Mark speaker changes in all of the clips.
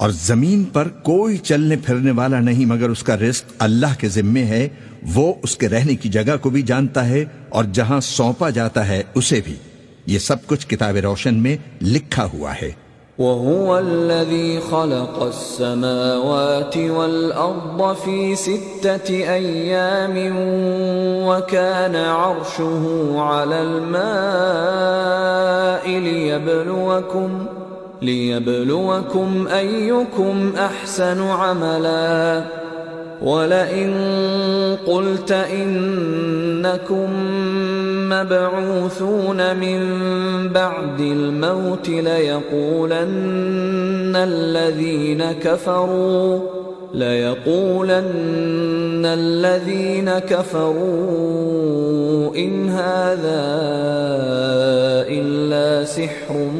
Speaker 1: اور زمین پر کوئی چلنے پھرنے والا نہیں، مگر اس کا رزق اللہ کے ذمے ہے، وہ اس کے رہنے کی جگہ کو بھی جانتا ہے اور جہاں سونپا جاتا ہے، اسے بھی۔ یہ سب کچھ کتاب روشن میں لکھا ہوا ہے۔
Speaker 2: وهو الذي خلق السماوات والأرض في ستة أيام وكان عرشه على الماء ليبلوكم ليبلوكم أيكم أحسن عملا. ولئن قلت إنكم مبعوثون من بعد الموت ليقولن الذين كفروا ليقولن الذين كفروا إن هذا إلا سحر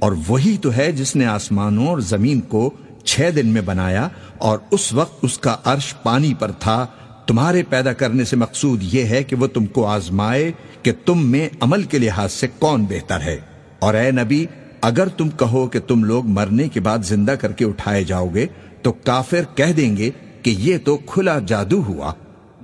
Speaker 1: اور وہی تو ہے جس نے آسمانوں اور زمین کو چھ دن میں بنایا اور اس وقت اس کا عرش پانی پر تھا۔ تمہارے پیدا کرنے سے مقصود یہ ہے کہ وہ تم کو آزمائے کہ تم میں عمل کے لحاظ سے کون بہتر ہے۔ اور اے نبی، اگر تم کہو کہ تم لوگ مرنے کے بعد زندہ کر کے اٹھائے جاؤ گے، تو کافر کہہ دیں گے کہ یہ تو کھلا جادو ہوا۔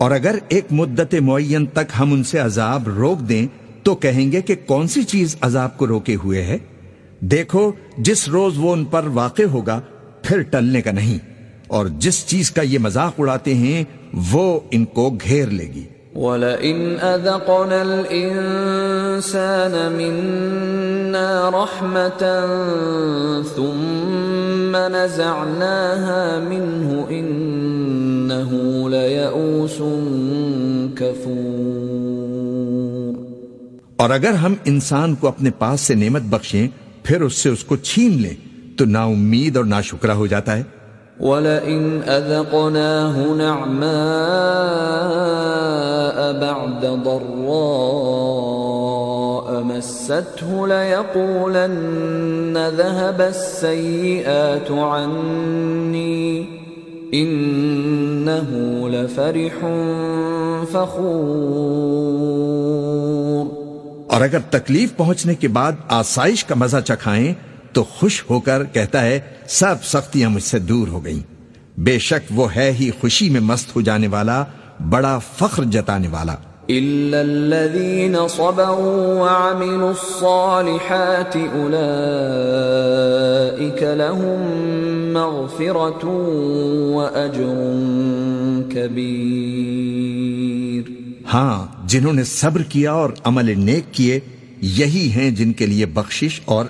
Speaker 1: اور اگر ایک مدت معین تک ہم ان سے عذاب روک دیں، تو کہیں گے کہ کون سی چیز عذاب کو روکے ہوئے ہے؟ دیکھو، جس روز وہ ان پر واقع ہوگا، پھر ٹلنے کا نہیں۔ اور جس چیز کا یہ مذاق اڑاتے ہیں، وہ ان کو گھیر لے گی۔
Speaker 2: وَلَئِنْ أَذَقْنَا الْإِنسَانَ مِنَّا رَحْمَةً ثُمَّ نَزَعْنَاهَا مِنْهُ إِنَّهُ لَيَئُوسٌ كَفُورٌ۔
Speaker 1: اور اگر ہم انسان کو اپنے پاس سے نعمت بخشیں، پھر اس سے اس کو چھین لیں، تو نا امید اور ناشکرا ہو جاتا ہے۔
Speaker 2: ولئن أذقناه نعماء بعد ضراء مسته ليقولن ذهب السيئات عني إنه لفرح فخور.
Speaker 1: اور اگر تکلیف پہنچنے کے بعد آسائش کا مزہ چکھائیں تو خوش ہو کر کہتا ہے سب سختیاں مجھ سے دور ہو گئیں۔ بے شک وہ ہے ہی خوشی میں مست ہو جانے والا بڑا فخر جتانے والا۔
Speaker 2: إِلَّا الَّذِينَ صَبَرُوا وَعَمِلُوا الصَّالِحَاتِ أُولَئِكَ لَهُم مَّغْفِرَةٌ وَأَجْرٌ كَبِيرٌ۔
Speaker 1: ہاں جنہوں نے صبر کیا اور عمل نیک کیے یہی ہیں جن کے لیے بخشش اور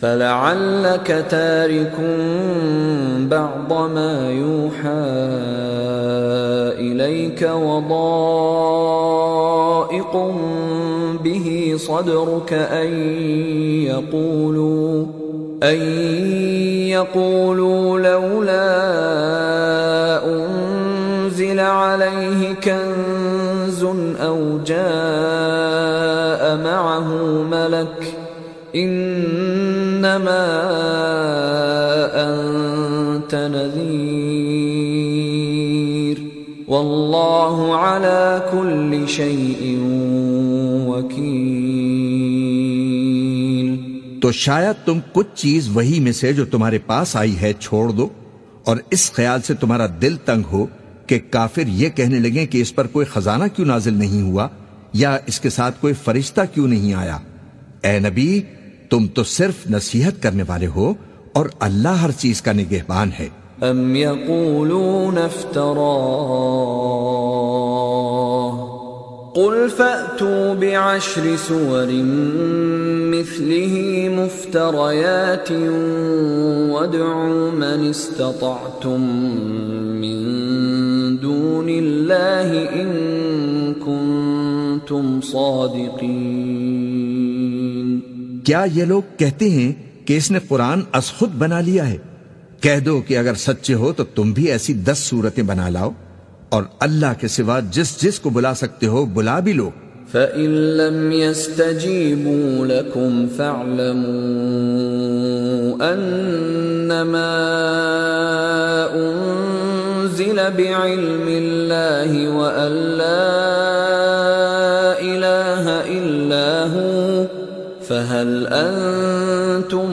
Speaker 2: فلعلك تارك بعض ما يوحى اليك وضائق به صدرك ان يقولوا ان يقولوا لولا انزل عليه كنز أو جاء مَعَهُ مَلَكٌ انما انت نذیر واللہ على كل شيء وکیل
Speaker 1: تو شاید تم کچھ چیز وہی میں سے جو تمہارے پاس آئی ہے چھوڑ دو اور اس خیال سے تمہارا دل تنگ ہو کہ کافر یہ کہنے لگیں کہ اس پر کوئی خزانہ کیوں نازل نہیں ہوا یا اس کے ساتھ کوئی فرشتہ کیوں نہیں آیا؟ اے نبی، تم تو صرف نصیحت کرنے والے ہو اور اللہ ہر چیز کا نگہبان ہے۔
Speaker 2: أم يقولون افتراه قل فأتوا بعشر سور مثله مفتريات وادعوا من استطعتم من دون الله إن كنتم صادقين
Speaker 1: کیا یہ لوگ کہتے ہیں کہ اس نے قرآن از خود بنا لیا ہے؟ کہہ دو کہ اگر سچے ہو تو تم بھی ایسی دس صورتیں بنا لاؤ اور اللہ کے سوا جس جس کو بلا سکتے ہو بلا بھی لو۔
Speaker 2: فَإِن لَّمْ يَسْتَجِيبُوا لَكُمْ فَاعْلَمُوا أَنَّمَا أُنزِلَ بِعِلْمِ اللَّهِ وَأَن لَّا إِلَّا فهل فَهَلْ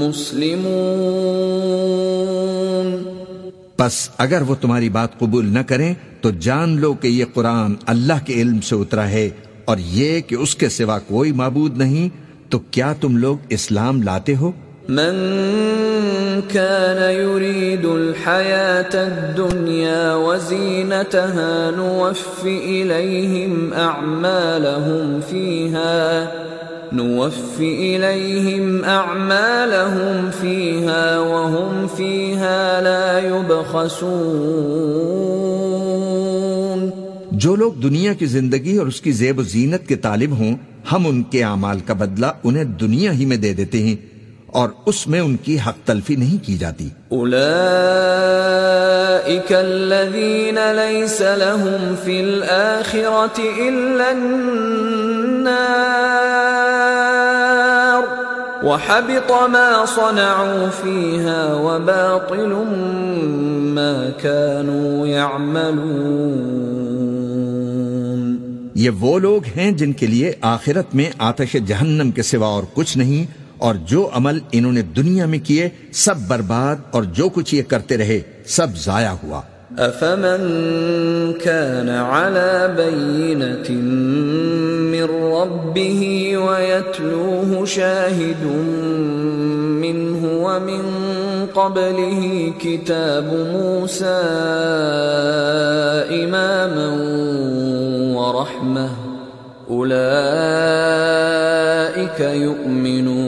Speaker 2: مسلمون
Speaker 1: پس اگر وہ تمہاری بات قبول نہ کریں تو جان لو کہ یہ قرآن اللہ کے علم سے اترا ہے اور یہ کہ اس کے سوا کوئی معبود نہیں، تو کیا تم لوگ اسلام لاتے ہو؟
Speaker 2: من كان يريد الحياة الدنيا وزينتها نوف إليهم أعمالهم فيها نوف إليهم أعمالهم فيها وهم فيها لا يبخسون.
Speaker 1: جو لوگ دنیا کی زندگی اور اس کی زیب و زینت کے طالب ہوں ہم ان کے اعمال کا بدلہ انہیں دنیا ہی میں دے دیتے ہیں۔ اور اس میں ان کی حق تلفی نہیں کی جاتی۔
Speaker 2: الذين ليس لهم الآخرة إلا النار وحبط ما صنعوا فيها وباطل ما كانوا يعملون
Speaker 1: یہ وہ لوگ ہیں جن کے لیے آخرت میں آتش جہنم کے سوا اور کچھ نہیں اور جو عمل انہوں نے دنیا میں کیے، سب برباد اور جو کچھ یہ کرتے رہے، سب ضائع ہوا۔
Speaker 2: أفمن كان على بينة من ربه ويتلوه شاهد منه ومن قبله كتاب موسى إماما ورحمة أولئك يؤمنون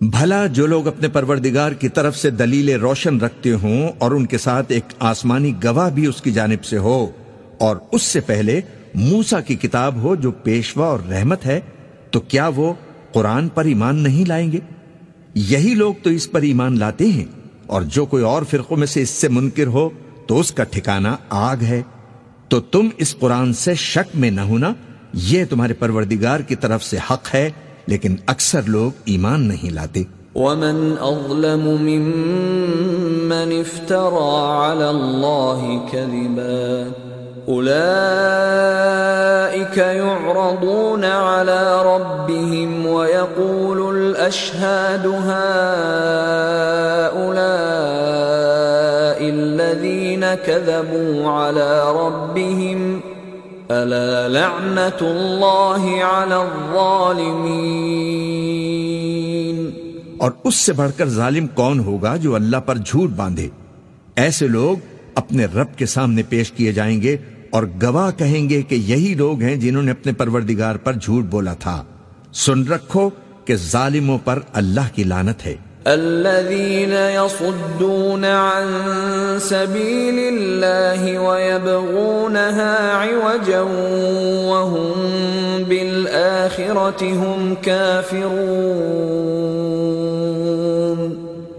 Speaker 1: بھلا جو لوگ اپنے پروردگار کی طرف سے دلیل روشن رکھتے ہوں اور ان کے ساتھ ایک آسمانی گواہ بھی اس کی جانب سے ہو، اور اس سے پہلے موسا کی کتاب ہو جو پیشوا اور رحمت ہے، تو کیا وہ قرآن پر ایمان نہیں لائیں گے؟ یہی لوگ تو اس پر ایمان لاتے ہیں، اور جو کوئی اور فرقوں میں سے اس سے منکر ہو تو اس کا ٹھکانہ آگ ہے۔ تو تم اس قرآن سے شک میں نہ ہونا، یہ تمہارے پروردگار کی طرف سے حق ہے۔ لیکن اکثر لوگ ایمان نہیں لاتے
Speaker 2: ومن أظلم ممن افترى على الله كذبا أولئك يعرضون على ربهم ويقول الأشهاد هؤلاء الذين كذبوا على ربهم ألا لعنة الله على الظالمين
Speaker 1: اور اس سے بڑھ کر ظالم کون ہوگا جو اللہ پر جھوٹ باندھے؟ ایسے لوگ اپنے رب کے سامنے پیش کیے جائیں گے اور گواہ کہیں گے کہ یہی لوگ ہیں جنہوں نے اپنے پروردگار پر جھوٹ بولا تھا۔ سن رکھو کہ ظالموں پر اللہ کی لانت ہے۔
Speaker 2: الذين يصدون عن سبيل الله ويبغونها عوجا وهم بالآخرة هم كافرون.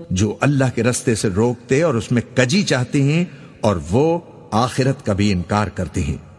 Speaker 1: جو اللہ کے رستے سے روکتے اور اس میں کجی چاہتے ہیں اور وہ آخرت کا بھی انکار کرتے ہیں۔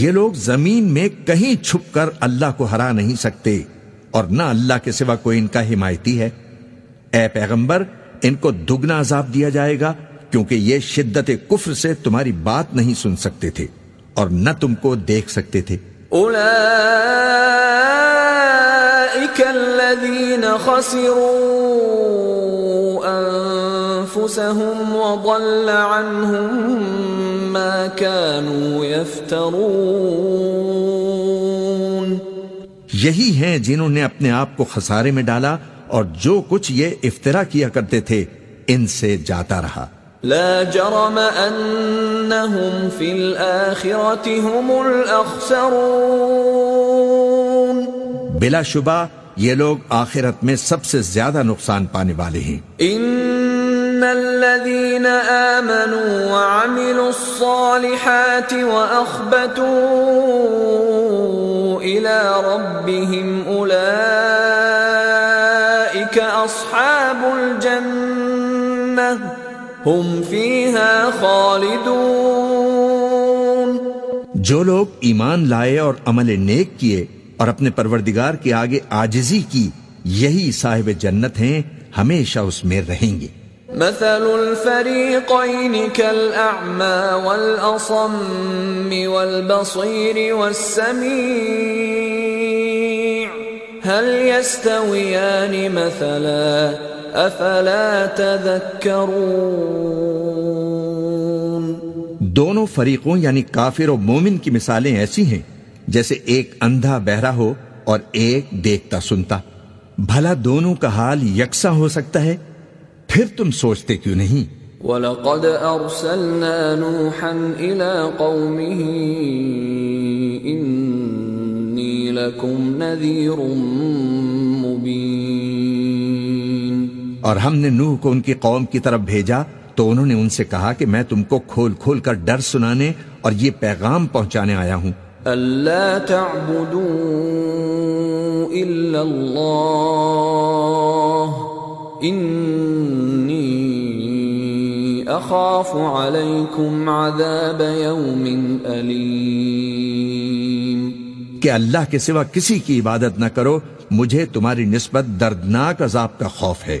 Speaker 1: یہ لوگ زمین میں کہیں چھپ کر اللہ کو ہرا نہیں سکتے اور نہ اللہ کے سوا کوئی ان کا حمایتی ہے۔ اے پیغمبر، ان کو دگنا عذاب دیا جائے گا کیونکہ یہ شدت کفر سے تمہاری بات نہیں سن سکتے تھے اور نہ تم کو دیکھ سکتے تھے۔
Speaker 2: أولئك الذين خسروا أنفسهم وضل عنهم ما كانوا يفترون
Speaker 1: یہی ہیں جنہوں نے اپنے آپ کو خسارے میں ڈالا اور جو کچھ یہ افطرا کیا کرتے تھے ان سے جاتا رہا۔
Speaker 2: لا جرم أنهم في الآخرة هم الأخسرون.
Speaker 1: بلا شبہ یہ لوگ آخرت میں سب سے زیادہ نقصان پانے والے ہیں۔
Speaker 2: إن الذين آمنوا وعملوا الصالحات وأخبتوا إلى ربهم أولئك أصحاب الجنة. هم فيها خالدون۔
Speaker 1: جو لوگ ایمان لائے اور عمل نیک کیے اور اپنے پروردگار کے آگے آجزی کی یہی صاحب جنت ہیں ہمیشہ اس میں رہیں گے۔
Speaker 2: مثل الفريقين كالأعمى والأصم والبصير والسميع هل يستويان مثلا أفلا تذكرون
Speaker 1: دونوں فریقوں یعنی کافر و مومن کی مثالیں ایسی ہیں جیسے ایک اندھا بہرا ہو اور ایک دیکھتا سنتا۔ بھلا دونوں کا حال یکساں ہو سکتا ہے؟ پھر تم سوچتے کیوں نہیں؟
Speaker 2: وَلَقَدْ أَرْسَلْنَا نُوحًا إِلَىٰ قَوْمِهِ إِنِّي لَكُمْ نَذِيرٌ مُبِينٌ
Speaker 1: اور ہم نے نوح کو ان کی قوم کی طرف بھیجا تو انہوں نے ان سے کہا کہ میں تم کو کھول کھول کر ڈر سنانے اور یہ پیغام پہنچانے آیا ہوں۔
Speaker 2: أَلَّا تَعْبُدُوا إِلَّا اللَّهِ إِنِّي أَخَافُ عَلَيْكُمْ عَذَابَ يَوْمٍ أَلِيمٍ۔
Speaker 1: کہ اللہ کے سوا کسی کی عبادت نہ کرو مجھے تمہاری نسبت دردناک عذاب کا خوف ہے۔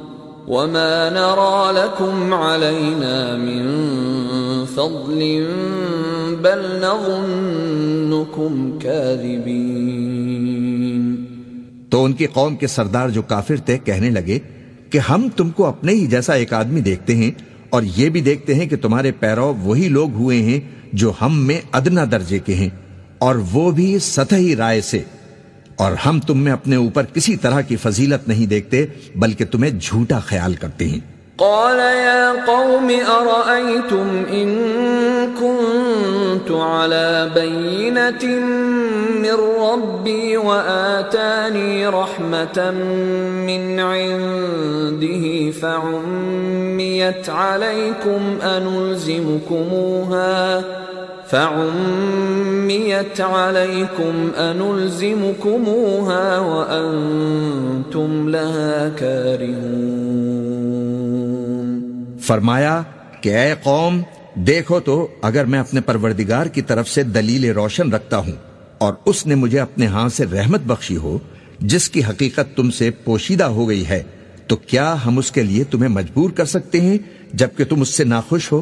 Speaker 2: وما نرى لكم علينا من فضل بل نظنكم كاذبين
Speaker 1: تو ان کی قوم کے سردار جو کافر تھے کہنے لگے کہ ہم تم کو اپنے ہی جیسا ایک آدمی دیکھتے ہیں اور یہ بھی دیکھتے ہیں کہ تمہارے پیرو وہی لوگ ہوئے ہیں جو ہم میں ادنا درجے کے ہیں اور وہ بھی سطحی رائے سے۔ اور ہم تم میں اپنے اوپر کسی طرح کی فضیلت نہیں دیکھتے، بلکہ تمہیں جھوٹا خیال کرتے ہیں۔
Speaker 2: قال يا قوم أرأيتم إن كنت على بينة من ربي وآتاني رحمة من عنده فعميت عليكم أنلزمكموها فعميت عليكم أنلزمكموها وأنتم لها كارهون
Speaker 1: فرمایا کہ اے قوم، دیکھو تو اگر میں اپنے پروردگار کی طرف سے دلیل روشن رکھتا ہوں اور اس نے مجھے اپنے ہاتھ سے رحمت بخشی ہو، جس کی حقیقت تم سے پوشیدہ ہو گئی ہے، تو کیا ہم اس کے لیے تمہیں مجبور کر سکتے ہیں جبکہ تم اس سے ناخوش ہو؟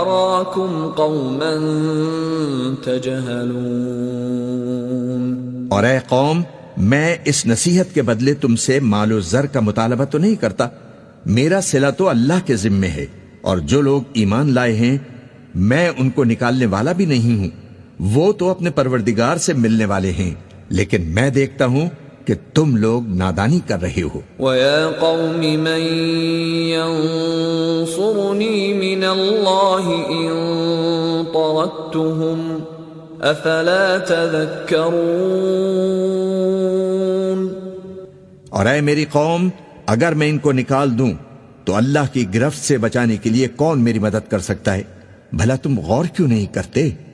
Speaker 2: أراكم قوما تجهلون
Speaker 1: اور اے قوم، میں اس نصیحت کے بدلے تم سے مال و زر کا مطالبہ تو نہیں کرتا۔ میرا سلا تو اللہ کے ذمے ہے، اور جو لوگ ایمان لائے ہیں، میں ان کو نکالنے والا بھی نہیں ہوں۔ وہ تو اپنے پروردگار سے ملنے والے ہیں، لیکن میں دیکھتا ہوں کہ تم لوگ نادانی کر رہے ہو۔
Speaker 2: وَيَا قَوْمِ مَن يَنصُرُنِي مِنَ اللَّهِ إِن طَرَدتُّهُمْ أَفَلَا تَذَكَّرُونَ۔
Speaker 1: اور اے میری قوم اگر میں ان کو نکال دوں تو اللہ کی گرفت سے بچانے کے لیے کون میری مدد کر سکتا ہے؟ بھلا تم غور کیوں نہیں کرتے؟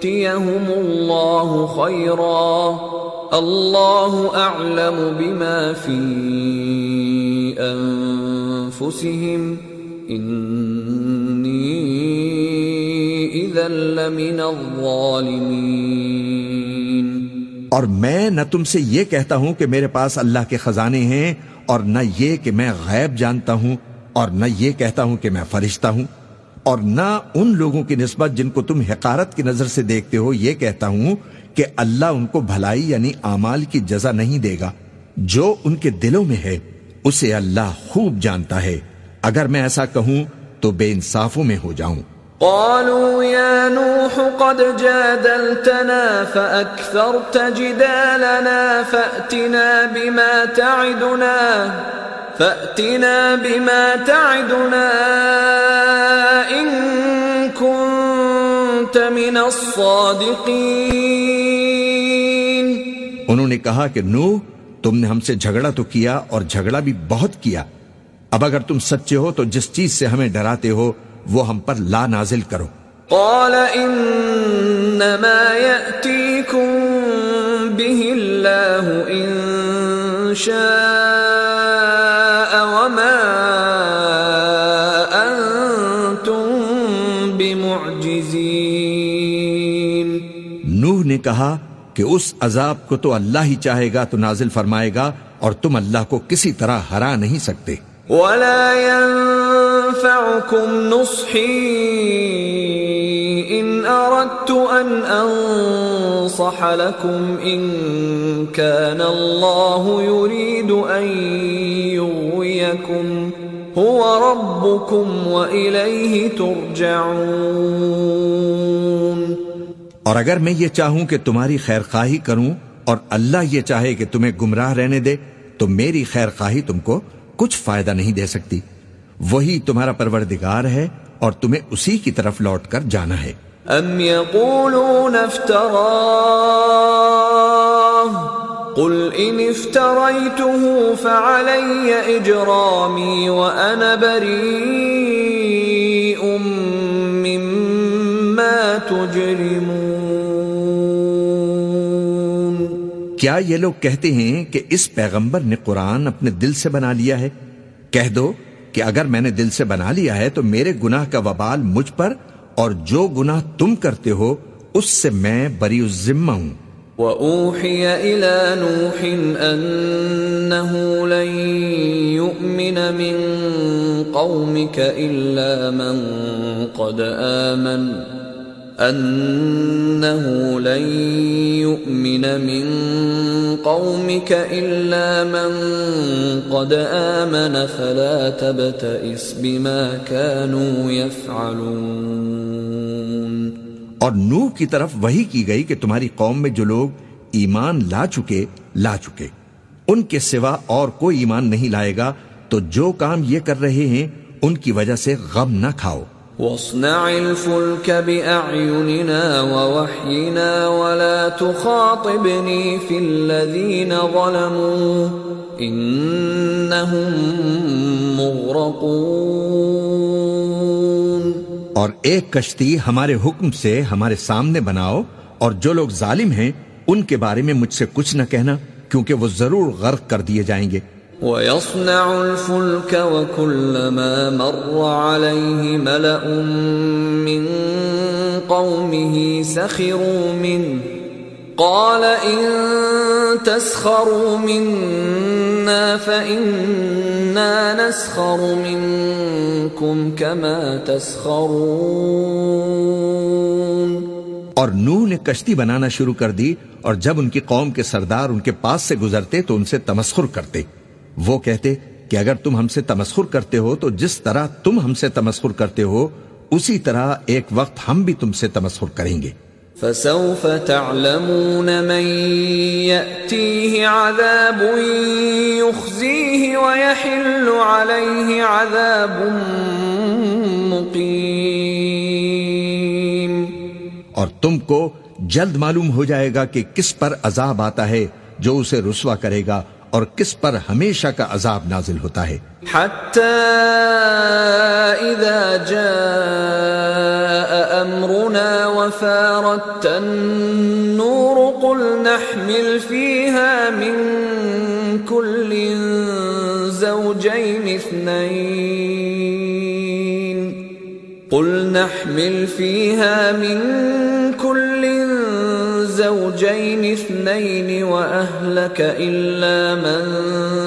Speaker 2: يؤتيهم الله خيرا الله اعلم بما في انفسهم اني اذا لمن الظالمين
Speaker 1: اور میں نہ تم سے یہ کہتا ہوں کہ میرے پاس اللہ کے خزانے ہیں اور نہ یہ کہ میں غیب جانتا ہوں اور نہ یہ کہتا ہوں کہ میں فرشتہ ہوں۔ اور نہ ان لوگوں کی نسبت جن کو تم حقارت کی نظر سے دیکھتے ہو، یہ کہتا ہوں کہ اللہ ان کو بھلائی یعنی اعمال کی جزا نہیں دے گا۔ جو ان کے دلوں میں ہے، اسے اللہ خوب جانتا ہے۔ اگر میں ایسا کہوں تو بے انصافوں میں ہو جاؤں۔
Speaker 2: قالوا يا نوح قد جادلتنا فأكثرت جدالنا فأتنا بما تعدنا۔ فأتنا بما تعدنا إن كنت من الصادقين۔
Speaker 1: انہوں نے کہا کہ نو تم نے ہم سے جھگڑا تو کیا اور جھگڑا بھی بہت کیا۔ اب اگر تم سچے ہو تو جس چیز سے ہمیں ڈراتے ہو وہ ہم پر لا نازل کرو۔
Speaker 2: قال انما ياتيكم به الله ان شاء
Speaker 1: نے کہا کہ اس عذاب کو تو اللہ ہی چاہے گا، تو نازل فرمائے گا اور تم اللہ کو کسی طرح ہرا نہیں سکتے۔
Speaker 2: ولا ينفعكم نصحي إن أردت أن أنصح لكم إن كان الله يريد أن يغويكم هو ربكم وإليه ترجعون
Speaker 1: اور اگر میں یہ چاہوں کہ تمہاری خیر خواہی کروں اور اللہ یہ چاہے کہ تمہیں گمراہ رہنے دے، تو میری خیر خواہی تم کو کچھ فائدہ نہیں دے سکتی۔ وہی تمہارا پروردگار ہے اور تمہیں اسی کی طرف لوٹ کر جانا ہے۔
Speaker 2: ام يقولون افتراه قل ان افتريته فعلي اجرامي وانا بريء مما تجرمون۔
Speaker 1: کیا یہ لوگ کہتے ہیں کہ اس پیغمبر نے قرآن اپنے دل سے بنا لیا ہے؟ کہہ دو کہ اگر میں نے دل سے بنا لیا ہے تو میرے گناہ کا وبال مجھ پر اور جو گناہ تم کرتے ہو، اس سے میں بری الذمہ ہوں۔
Speaker 2: وَأُوحِيَ إِلَى نُوحٍ أَنَّهُ لَن يُؤْمِنَ مِن قَوْمِكَ إِلَّا مَن قَدْ آمَنَ۔ أَنَّهُ لَن يُؤْمِنَ مِن قَوْمِكَ إِلَّا مَن قَدْ آمَنَ فَلَا تَبْتَئِسْ بِمَا كَانُوا يَفْعَلُونَ
Speaker 1: اور نوح کی طرف وہی کی گئی کہ تمہاری قوم میں جو لوگ ایمان لا چکے لا چکے۔ ان کے سوا اور کوئی ایمان نہیں لائے گا، تو جو کام یہ کر رہے ہیں، ان کی وجہ سے غم نہ کھاؤ۔
Speaker 2: واصنع الفلك بأعيننا ووحينا ولا تخاطبني في الذين ظلموا إنهم مغرقون.
Speaker 1: اور ایک کشتی ہمارے حکم سے ہمارے سامنے بناؤ اور جو لوگ ظالم ہیں ان کے بارے میں مجھ سے کچھ نہ کہنا کیونکہ وہ ضرور غرق کر دیے جائیں گے۔
Speaker 2: وَيَصْنَعُ الْفُلْكَ وَكُلَّمَا مَرَّ عَلَيْهِ مَلَأٌ مِّن قَوْمِهِ سَخِرُوا مِنْهُ. قال ان تسخروا منا فإنا نسخر منكم كما تسخرون.
Speaker 1: اور نوح نے کشتی بنانا شروع کر دی اور جب ان کی قوم کے سردار ان کے پاس سے گزرتے تو ان سے تمسخر کرتے۔ وہ کہتے کہ اگر تم ہم سے تمسخر کرتے ہو تو جس طرح تم ہم سے تمسخر کرتے ہو اسی طرح ایک وقت ہم بھی تم سے تمسخر کریں گے۔
Speaker 2: فسوف تعلمون من يأتيه عذاب يخزيه ويحل عليه عذاب مقيم
Speaker 1: اور تم کو جلد معلوم ہو جائے گا کہ کس پر عذاب آتا ہے، جو اسے رسوا کرے گا، اور کس پر ہمیشہ کا عذاب نازل ہوتا ہے۔
Speaker 2: حتی اذا جاء امرنا وفارت النور قل نحمل فيها من كل زوجين اثنين قل نحمل فيها من كل زوجين اثنين وأهلك إلا من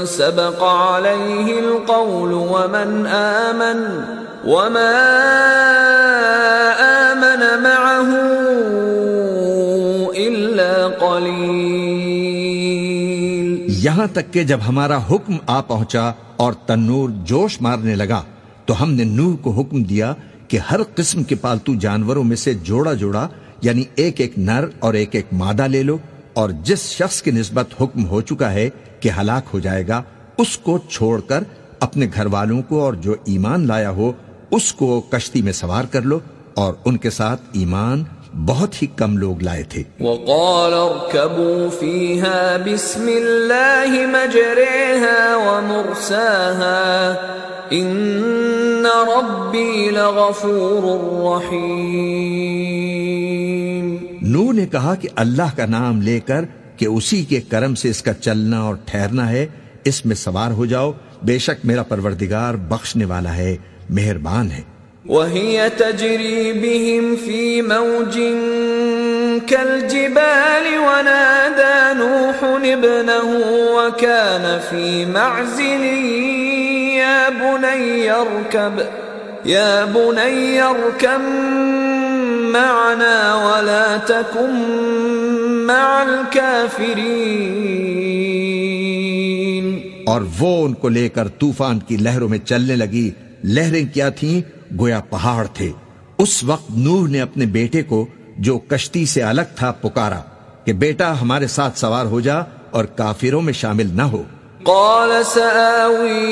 Speaker 2: سبق عليه القول ومن آمن وما آمن معه إلا قليل.
Speaker 1: یہاں تک کہ جب ہمارا حکم آ پہنچا اور تنور جوش مارنے لگا، تو ہم نے نوح کو حکم دیا کہ ہر قسم کے پالتو جانوروں میں سے جوڑا جوڑا یعنی ایک ایک نر اور ایک ایک مادہ لے لو اور جس شخص کی نسبت حکم ہو چکا ہے کہ ہلاک ہو جائے گا، اس کو چھوڑ کر اپنے گھر والوں کو اور جو ایمان لایا ہو، اس کو کشتی میں سوار کر لو اور ان کے ساتھ ایمان بہت ہی کم لوگ لائے تھے۔
Speaker 2: وقال اركبوا فيها بسم الله مجريها ومرساها ان ربي لغفور رحيم
Speaker 1: کہا کہ اللہ کا نام لے کر کہ اسی کے کرم سے اس کا چلنا اور ٹھہرنا ہے، اس میں سوار ہو جاؤ۔ بے شک میرا پروردگار بخشنے والا ہے، مہربان ہے۔
Speaker 2: وهي تجري بهم في موج كالجبال ونادى نوح ابنه وكان في معزل يا بني اركب، يا بني اركب معنا ولا تكن مع الكافرين.
Speaker 1: اور وہ ان کو لے کر طوفان کی لہروں میں چلنے لگی۔ لہریں کیا تھیں؟ گویا پہاڑ تھے۔ اس وقت نوح نے اپنے بیٹے کو، جو کشتی سے الگ تھا، پکارا کہ بیٹا ہمارے ساتھ سوار ہو جا اور کافروں میں شامل نہ ہو۔
Speaker 2: قال سآوي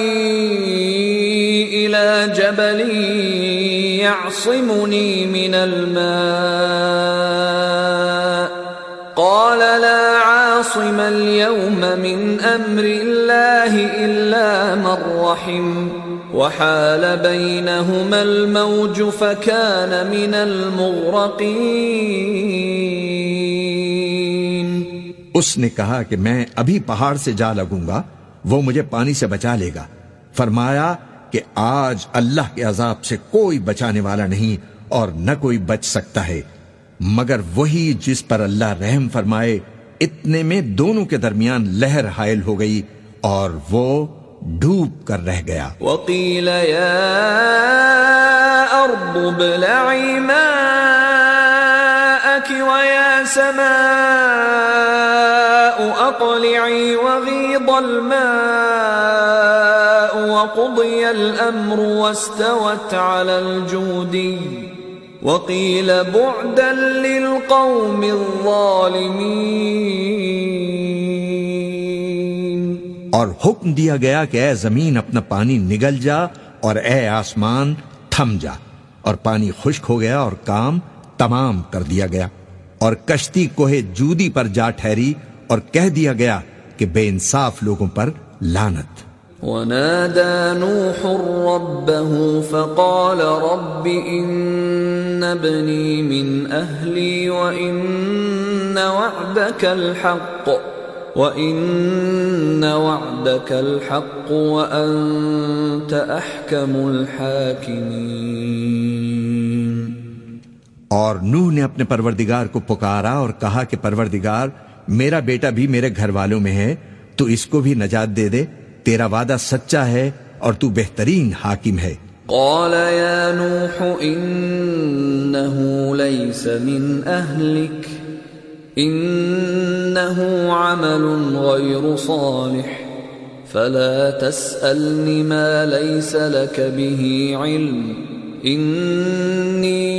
Speaker 2: إلى جبل يعصمني من الماء. قال لا عاصم اليوم من أمر الله إلا من رحم. وحال بينهما الموج فكان من المغرقين.
Speaker 1: اس نے کہا کہ میں ابھی پہاڑ سے جا لگوں گا وہ مجھے پانی سے بچا لے گا۔ فرمایا کہ آج اللہ کے عذاب سے کوئی بچانے والا نہیں اور نہ کوئی بچ سکتا ہے۔ مگر وہی جس پر اللہ رحم فرمائے، اتنے میں دونوں کے درمیان لہر حائل ہو گئی اور وہ ڈوب کر رہ گیا۔
Speaker 2: وقيل يا أرض ابلعي ماءك ويا سماء أقلعي وغيض الماء وقضي الأمر واستوت على الجودي وقيل بعدا للقوم الظالمين
Speaker 1: اور حکم دیا گیا کہ اے زمین اپنا پانی نگل جا اور اے آسمان تھم جا اور پانی خشک ہو گیا اور کام تمام کر دیا گیا اور کشتی کوہ جودی پر جا ٹھہری اور کہہ دیا گیا کہ بے انصاف لوگوں پر لانت
Speaker 2: ونادى نوح ربه فقال رب إن ابني من أهلي وإن وعدك الحق، وإن وعدك الحق وأنت أحكم الحاكمين۔
Speaker 1: اور نوح نے اپنے پروردگار کو پکارا اور کہا کہ پروردگار، میرا بیٹا بھی میرے گھر والوں میں ہے، تو اس کو بھی نجات دے دے، تیرا وعدہ سچا ہے اور تو بہترین حاکم ہے۔
Speaker 2: قال يا نوح إنه ليس من أهلك، إنه عمل غير صالح، فلا تسألني ما ليس لك به علم إني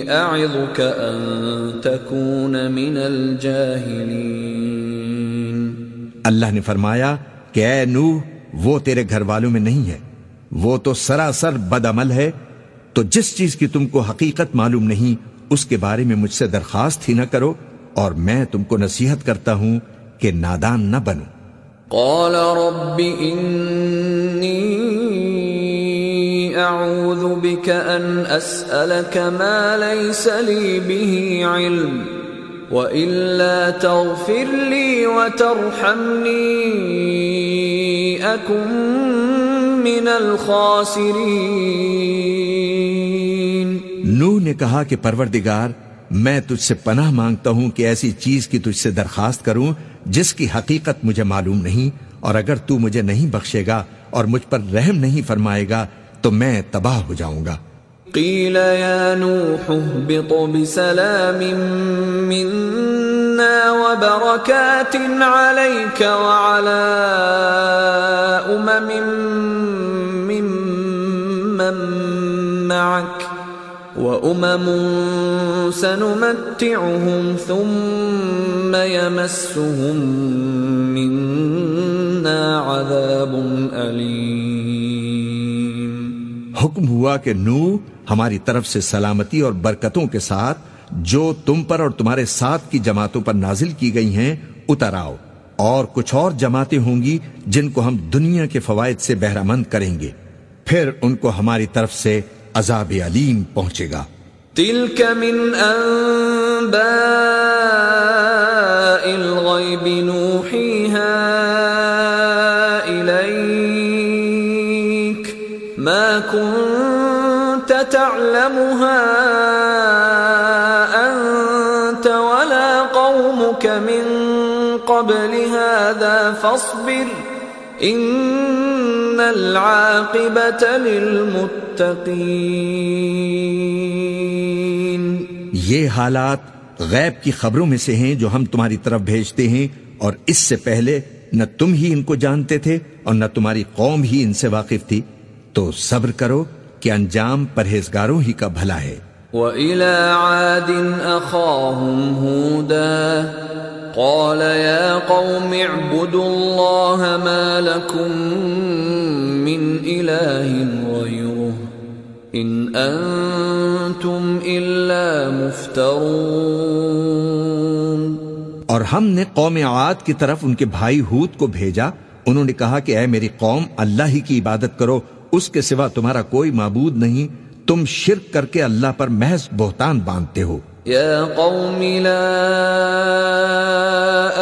Speaker 2: أعظك أن تكون من الجاهلين.
Speaker 1: اللہ نے فرمایا کہ اے نوح وہ تیرے گھر والوں میں نہیں ہے۔ وہ تو سراسر بد عمل ہے۔ تو جس چیز کی تم کو حقیقت معلوم نہیں اس کے بارے میں مجھ سے درخواست ہی نہ کرو اور میں تم کو نصیحت کرتا ہوں کہ نادان نہ بنو۔
Speaker 2: قال رب إني أعوذ بك أن أسألك ما ليس لي به علم وإلا تغفر لي وترحمني أكن من الخاسرين.
Speaker 1: نوح نے کہا کہ پروردگار، میں تجھ سے پناہ مانگتا ہوں کہ ایسی چیز کی تجھ سے درخواست کروں جس کی حقیقت مجھے معلوم نہیں اور اگر تو مجھے نہیں بخشے گا اور مجھ پر رحم نہیں فرمائے گا میں تباہ ہو جاؤں گا
Speaker 2: قيل يا نوح اهبط بسلام منا وبركات عليك وعلى أمم ممن معك وأمم سنمتعهم ثم يمسهم منا عذاب أليم
Speaker 1: حکم ہوا کہ نو ہماری طرف سے سلامتی اور برکتوں کے ساتھ جو تم پر اور تمہارے ساتھ کی جماعتوں پر نازل کی گئی ہیں، اتر آؤ۔ اور کچھ اور جماعتیں ہوں گی جن کو ہم دنیا کے فوائد سے بہرہ مند کریں گے۔ پھر ان کو ہماری طرف سے عذاب علیم پہنچے گا۔
Speaker 2: تلك من أنباء الغيب نوحيها تعلمها أنت ولا قومك من قبل هذا فاصبر إن العاقبة للمتقين
Speaker 1: یہ حالات غیب کی خبروں میں سے ہیں جو ہم تمہاری طرف بھیجتے ہیں اور اس سے پہلے نہ تم ہی ان کو جانتے تھے اور نہ تمہاری قوم ہی ان سے واقف تھی تو صبر کرو کہ انجام پرہیزگاروں ہی کا بھلا ہے۔
Speaker 2: وَإِلَى عَادٍ أَخَاهُمْ هُودًا قَالَ يَا قَوْمِ اعْبُدُوا اللَّهَ مَا لَكُمْ مِنْ إِلَٰهٍ غَيْرُهُ إِنْ أَنْتُمْ إِلَّا مُفْتَرُونَ۔
Speaker 1: اور ہم نے قوم عاد کی طرف ان کے بھائی ہود کو بھیجا۔ انہوں نے کہا کہ اے میری قوم اللہ ہی کی عبادت کرو اس کے سوا تمہارا کوئی معبود نہیں تم شرک کر کے اللہ پر محض بہتان باندھتے ہو۔
Speaker 2: يا قوم لا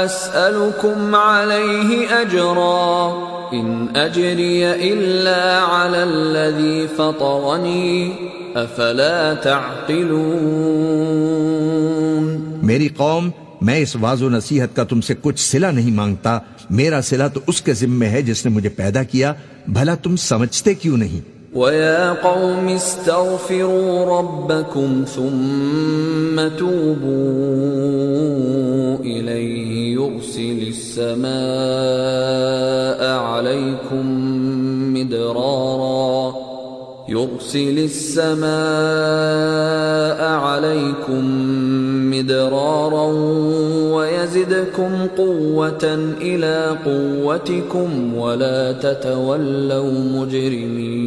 Speaker 2: أسألكم عليه أجرا إن أجري إلا على الذي فطرني أفلا تعقلون۔
Speaker 1: میری قوم میں اس واض و نصیحت کا تم سے کچھ صلہ نہیں مانگتا۔ میرا صلہ تو اس کے ذمے ہے جس نے مجھے پیدا کیا۔ بھلا تم سمجھتے کیوں نہیں؟
Speaker 2: ويا قوم استغفروا ربكم ثم توبوا إليه يرسل السماء عليكم مدرارا يرسل السماء عليكم مدرارا ويزدكم قوة إلى قوتكم ولا تتولوا مجرمين.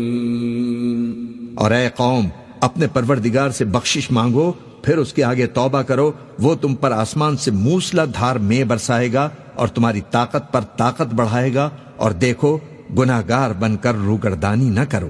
Speaker 1: اور اے قوم، اپنے پروردگار سے بخشش مانگو، پھر اس کے آگے توبہ کرو، وہ تم پر آسمان سے موسلا دھار میں برسائے گا اور تمہاری طاقت پر طاقت بڑھائے گا اور دیکھو، گناہگار بن کر روگردانی نہ کرو۔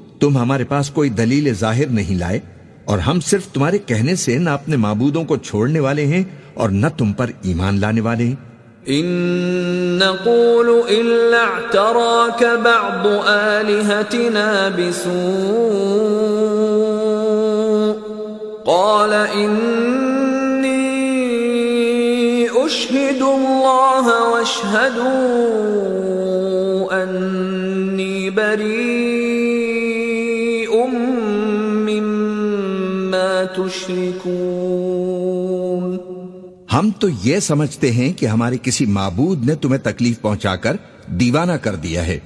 Speaker 1: تم ہمارے پاس کوئی دلیل ظاہر نہیں لائے، اور ہم صرف تمہارے کہنے سے نہ اپنے معبودوں کو چھوڑنے والے ہیں اور نہ تم پر ایمان لانے والے ہیں۔
Speaker 2: ان نقول الا اعتراك بعض الهتنا بسوء۔ قال اني اشهد الله واشهدوا اني بريء تشركون
Speaker 1: ہم تو یہ سمجھتے ہیں کہ ہمارے کسی معبود نے تمہیں تکلیف پہنچا کر دیوانہ کر دیا ہے۔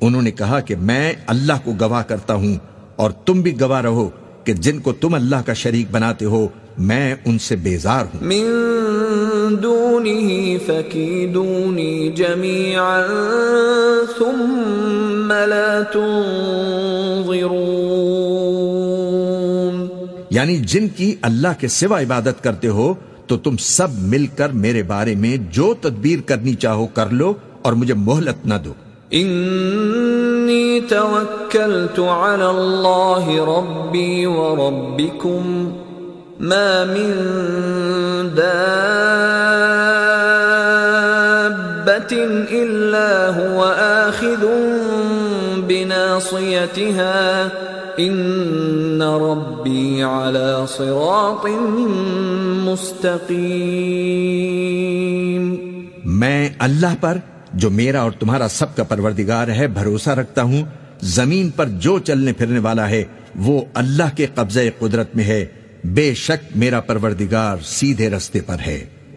Speaker 1: انہوں نے کہا کہ میں اللہ کو گواہ کرتا ہوں اور تم بھی گواہ رہو کہ جن کو تم اللہ کا شریک بناتے ہو میں ان سے بیزار ہوں۔
Speaker 2: من دونه جميعا ثم لا تنظرون۔
Speaker 1: یعنی جن کی اللہ کے سوا عبادت کرتے ہو، تو تم سب مل کر میرے بارے میں جو تدبیر کرنی چاہو کر لو اور مجھے مہلت نہ دو۔
Speaker 2: انی توکلت علی اللہ ربی وربکم ما من دابت الا هو آخذ بناصیتها۔ ان ربی علی صراط مستقیم
Speaker 1: میں اللہ پر، جو میرا اور تمہارا سب کا پروردگار ہے، بھروسہ رکھتا ہوں۔ زمین پر جو چلنے پھرنے والا ہے، وہ اللہ کے قبضہ قدرت میں ہے۔ بے شک میرا پروردگار سیدھے رستے پر ہے۔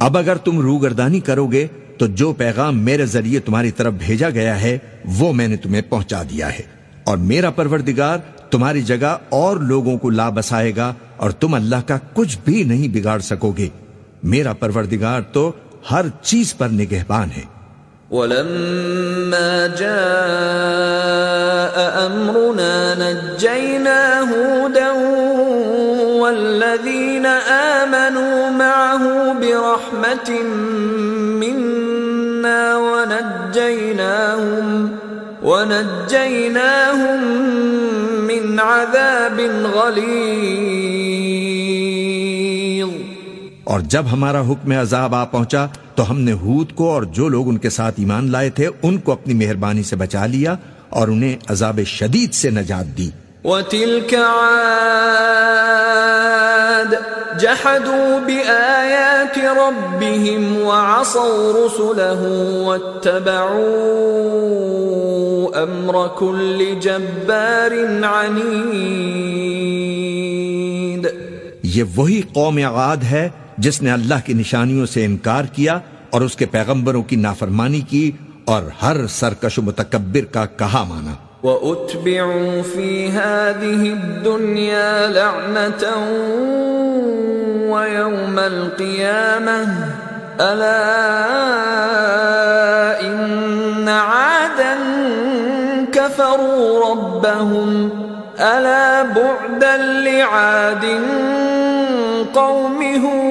Speaker 1: اب اگر تم روگردانی کرو گے تو جو پیغام میرے ذریعے تمہاری طرف بھیجا گیا ہے، وہ میں نے تمہیں پہنچا دیا ہے۔ اور میرا پروردگار تمہاری جگہ اور لوگوں کو لا بسائے گا اور تم اللہ کا کچھ بھی نہیں بگاڑ سکو گے میرا پروردگار تو ہر چیز پر نگہبان ہے۔
Speaker 2: ولما جاء أمرنا نجينا هودا والذين آمنوا معه برحمة منا ونجيناهم ونجيناهم من عذاب غليظ
Speaker 1: اور جب ہمارا حکم عذاب آ پہنچا تو ہم نے ہود کو اور جو لوگ ان کے ساتھ ایمان لائے تھے ان کو اپنی مہربانی سے بچا لیا اور انہیں عذاب شدید سے نجات دی۔
Speaker 2: وتلك عاد جحدوا بآيات ربهم وعصوا رسله واتبعوا أمر كل جبار عنيد.
Speaker 1: یہ وہی قوم عاد ہے جس نے اللہ کی نشانیوں سے انکار کیا اور اس کے پیغمبروں کی نافرمانی کی اور ہر سرکش و متکبر کا کہا مانا۔
Speaker 2: وَأُتْبِعُوا فِي هَذِهِ الدُّنْيَا لَعْنَةً وَيَوْمَ الْقِيَامَةِ. أَلَا إِنَّ عَادًا كَفَرُوا رَبَّهُمْ. أَلَا بُعْدًا لِعَادٍ قَوْمِ هُودٍ.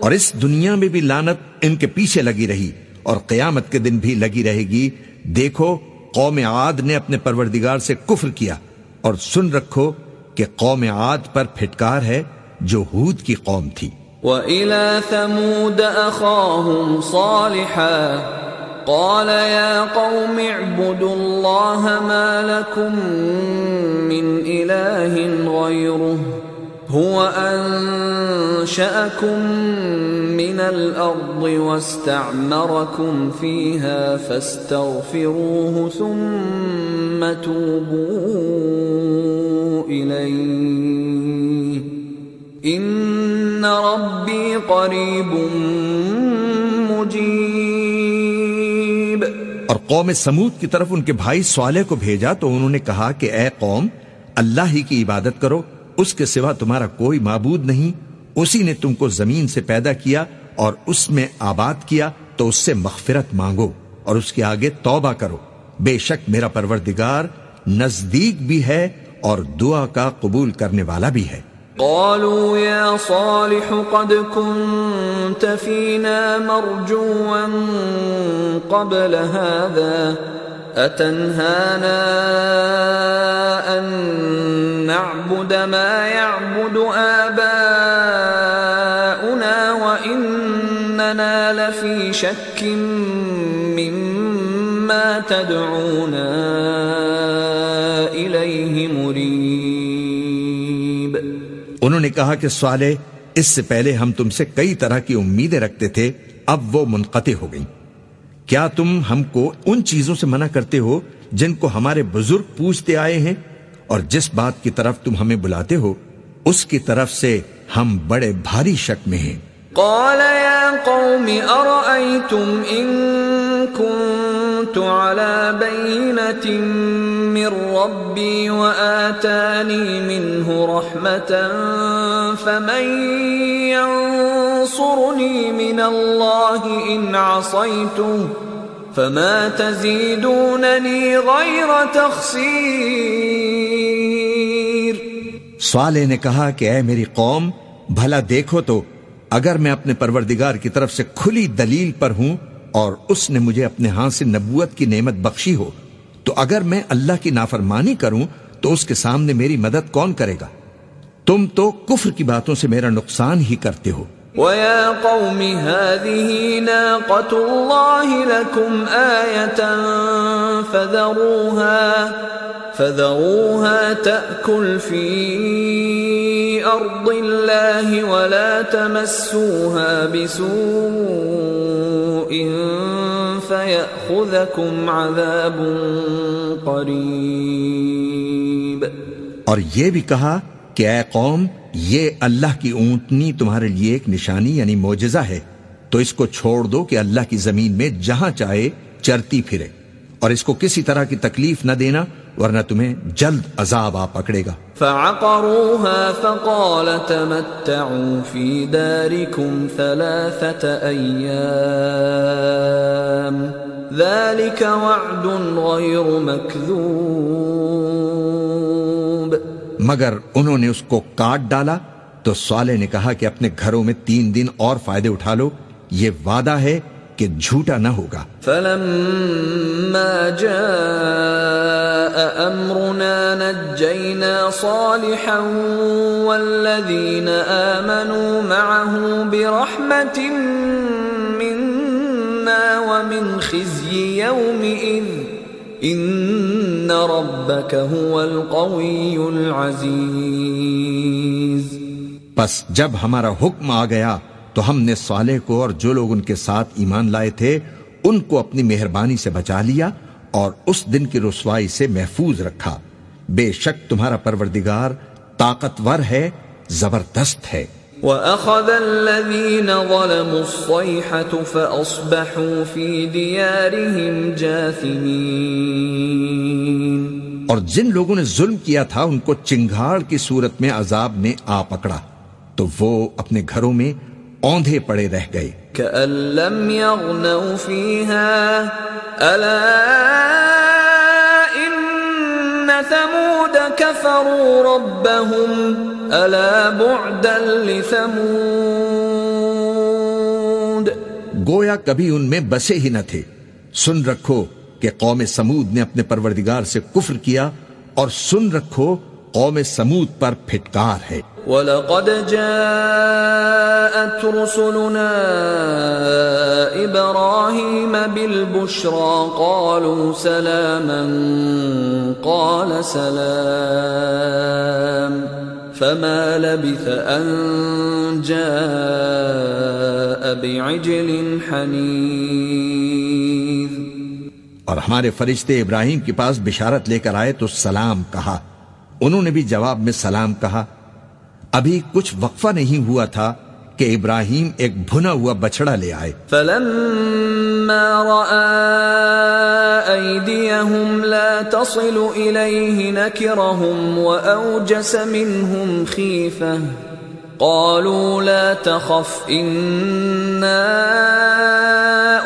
Speaker 1: اور اس دنیا میں بھی لانت ان کے پیچھے لگی رہی۔ اور قیامت کے دن بھی لگی رہے گی۔ دیکھو، قوم عاد نے اپنے پروردگار سے کفر کیا۔ اور سن رکھو کہ قوم عاد پر پھٹکار ہے جو ہود کی قوم تھی۔
Speaker 2: وَإِلَى ثَمُودَ أَخَاهُمْ صَالِحًا، قال يا قوم اعبدوا الله ما لكم من إله غيره، هو أنشأكم من الأرض واستعمركم فيها فاستغفروه ثم توبوا إليه إن ربي قريب مجيب
Speaker 1: اور قوم سمود کی طرف ان کے بھائی صالح کو بھیجا تو انہوں نے کہا کہ اے قوم، اللہ ہی کی عبادت کرو، اس کے سوا تمہارا کوئی معبود نہیں، اسی نے تم کو زمین سے پیدا کیا اور اس میں آباد کیا تو اس سے مغفرت مانگو اور اس کے آگے توبہ کرو۔ بے شک میرا پروردگار نزدیک بھی ہے اور دعا کا قبول کرنے والا بھی ہے۔
Speaker 2: قالوا يا صالح قد كنت فينا مرجوا قبل هذا، أتنهانا أن نعبد ما يعبد آباؤنا؟ وإننا لفي شك مما تدعونا إليه مريب.
Speaker 1: انہوں نے کہا کہ صالح، اس سے پہلے ہم تم سے کئی طرح کی امیدیں رکھتے تھے، اب وہ منقطع ہو گئیں۔ کیا تم ہم کو ان چیزوں سے منع کرتے ہو جن کو ہمارے بزرگ پوچھتے آئے ہیں؟ اور جس بات کی طرف تم ہمیں بلاتے ہو، اس کی طرف سے ہم بڑے بھاری شک میں ہیں۔
Speaker 2: قال يا قوم أرأيتم إن كنت على بينة من ربي وآتاني منه رحمة فمن ينصرني من الله إن عصيته فما تزيدونني غير تخسير
Speaker 1: صالح نے کہا کہ اے میری قوم بھلا دیکھو تو اگر میں اپنے پروردگار کی طرف سے کھلی دلیل پر ہوں اور اس نے مجھے اپنے ہاں سے نبوت کی نعمت بخشی ہو، تو اگر میں اللہ کی نافرمانی کروں، تو اس کے سامنے میری مدد کون کرے گا؟ تم تو کفر کی باتوں سے میرا نقصان ہی کرتے ہو۔
Speaker 2: ويا قوم هذه ناقة الله لكم آية فذروها فذروها تأكل في أرض الله ولا تمسوها بسوء فيأخذكم عذاب قريب۔
Speaker 1: اور یہ بھی کہا کہ اے قوم، یہ اللہ کی اونٹنی تمہارے لیے ایک نشانی یعنی معجزہ ہے۔ تو اس کو چھوڑ دو کہ اللہ کی زمین میں جہاں چاہے چرتی پھرے۔ اور اس کو کسی طرح کی تکلیف نہ دینا ورنہ تمہیں جلد عذاب آ پکڑے گا۔
Speaker 2: فعقروها فقال تمتعوا في داركم ثلاثة أيام. ذلك وعد غير مكذوب.
Speaker 1: مگر انہوں نے اس کو کاٹ ڈالا تو صالح نے کہا کہ اپنے گھروں میں تین دن اور فائدے اٹھا لو یہ وعدہ ہے کہ جھوٹا نہ ہوگا۔
Speaker 2: فلما جاء أمرنا نجينا صالحا والذين آمنوا معه برحمة منا ومن خزي يومئذ إن ربك هو القوي العزيز۔
Speaker 1: بس جب ہمارا حکم آ گیا تو ہم نے صالح کو اور جو لوگ ان کے ساتھ ایمان لائے تھے ان کو اپنی مہربانی سے بچا لیا اور اس دن کی رسوائی سے محفوظ رکھا۔ بے شک تمہارا پروردگار طاقتور ہے زبردست ہے۔
Speaker 2: وأخذ الذين ظلموا الصيحة فأصبحوا في ديارهم جاثمين۔
Speaker 1: اور جن لوگوں نے ظلم کیا تھا ان کو چنگھاڑ کی صورت میں عذاب نے آ پکڑا۔ تو وہ اپنے گھروں میں اوندھے پڑے رہ گئے۔
Speaker 2: كأن لم يغنوا فيها ألا إن ثمود كفروا ربهم ألا بعدا لثمود۔
Speaker 1: گویا کبھی ان میں بسے ہی نہ تھے۔ سن رکھو کہ قوم سمود نے اپنے پروردگار سے کفر کیا اور سن رکھو قوم سمود پر پھٹکار ہے۔
Speaker 2: وَلَقَدْ جَاءَتْ رُسُلُنَا إِبْرَاهِيمَ البشرى قالوا سلاما قال سلام فما لبث أن جاء بعجل حنيذ۔
Speaker 1: اور ہمارے فرشتے ابراہیم کے پاس بشارت لے کر آئے تو سلام کہا۔ انہوں نے بھی جواب میں سلام کہا، ابھی کچھ وقفہ نہیں ہوا تھا کہ ابراہیم ایک بھنا ہوا بچڑا لے آئے۔
Speaker 2: فلما رأى أيديهم لا تصل إليه نكرهم وأوجس منهم خيفة۔ قالوا لا تخف، إنا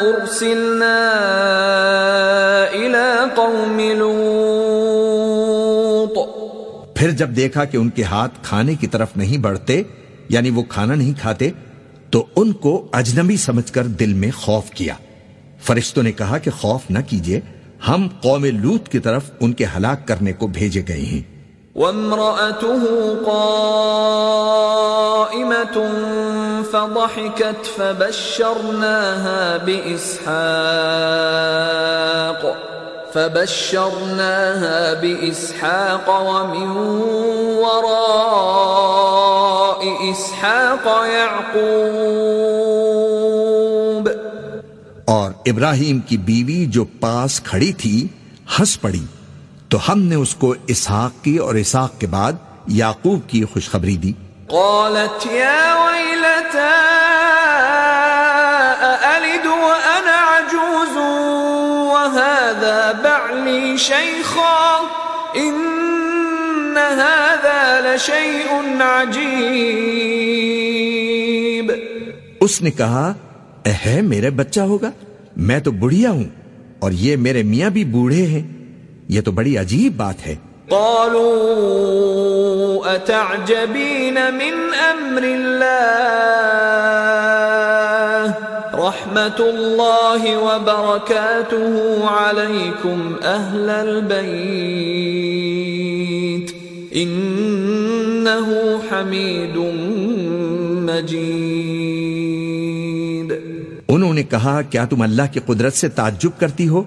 Speaker 2: أرسلنا إلى قوم لوط۔
Speaker 1: پھر جب دیکھا کہ ان کے ہاتھ کھانے کی طرف نہیں بڑھتے یعنی وہ کھانا نہیں کھاتے، تو ان کو اجنبی سمجھ کر دل میں خوف کیا۔ فرشتوں نے کہا کہ خوف نہ کیجیے ہم قوم لوت کی طرف ان کے ہلاک کرنے کو بھیجے گئے ہیں۔
Speaker 2: وامرأته قائمة فضحكت فبشرناها بإسحاق۔ فبشرناها بإسحاق ومن وراء إسحاق يعقوب.
Speaker 1: اور ابراہیم کی بیوی جو پاس کھڑی تھی ہنس پڑی۔ تو ہم نے اس کو اسحاق کی اور اسحاق کے بعد یعقوب کی خوشخبری دی۔
Speaker 2: قالت يا ويلتى شيخا إن هذا لشيء عجيب.
Speaker 1: اس نے کہا ہے میرے بچہ ہوگا میں تو بڑھیا ہوں اور یہ میرے میاں بھی بوڑھے ہیں۔ یہ تو بڑی عجیب بات ہے۔
Speaker 2: قالوا أتعجبين من أمر الله؟ رحمة الله وبركاته عليكم أهل البيت إنه حميد مجيد
Speaker 1: انہوں نے کہا، کیا تم اللہ کی قدرت سے تعجب کرتی ہو؟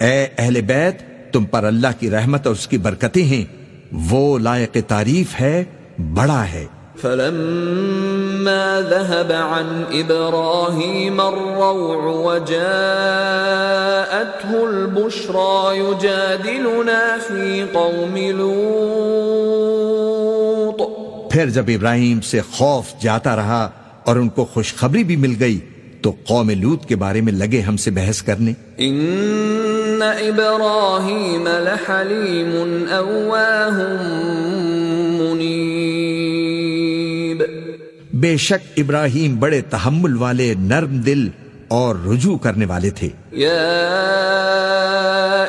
Speaker 1: اے اہل بیت، تم پر اللہ کی رحمت اور اس کی برکتیں ہیں۔ وہ لائق تعریف ہے، بڑا ہے۔
Speaker 2: فلما ذهب عن إبراهيم الروع وجاءته البشرى يجادلنا في قوم لوط.
Speaker 1: پھر جب ابراہیم سے خوف جاتا رہا اور ان کو خوشخبری بھی مل گئی تو قوم لوط کے بارے میں لگے ہم سے بحث کرنے۔
Speaker 2: إن ابراہیم لحلیم اواہم منیم
Speaker 1: بے شک ابراہیم بڑے تحمل والے نرم دل اور رجوع کرنے والے تھے۔
Speaker 2: يا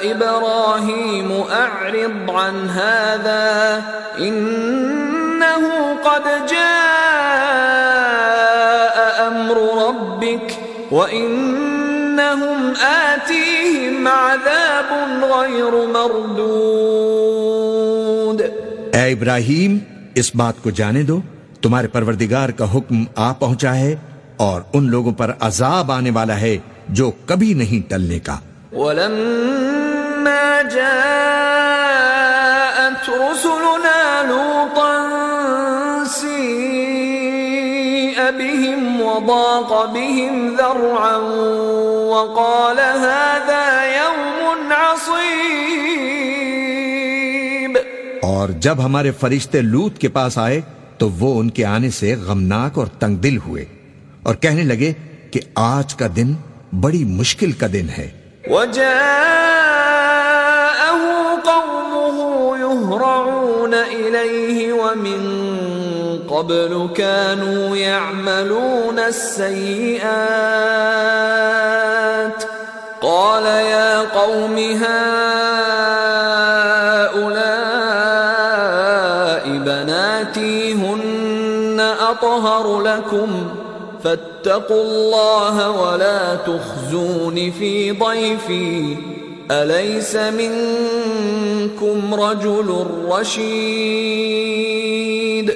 Speaker 2: إبراهيم أعرض عن هذا إنه قد جاء أمر ربك وإنهم آتيهم عذاب غير مردود۔
Speaker 1: اے ابراہیم اس بات کو جانے دو۔ تمہارے پروردگار کا حکم آ پہنچا ہے اور ان لوگوں پر عذاب آنے والا ہے جو کبھی نہیں ٹلنے کا۔
Speaker 2: ولما جاءت رسلنا لوطا سيء بهم وضاق بهم ذرعا وقال هذا يوم عصيب۔
Speaker 1: اور جب ہمارے فرشتے لوت کے پاس آئے تو وہ ان کے آنے سے غمناک اور تنگ دل ہوئے اور کہنے لگے کہ آج کا دن بڑی مشکل کا دن ہے۔
Speaker 2: يهرعون إليه ومن قبل كانوا يعملون السيئات قال يا قوم هؤلاء هن أطهر لكم فاتقوا الله ولا تخزون في ضيفي أليس منكم رجل رشيد؟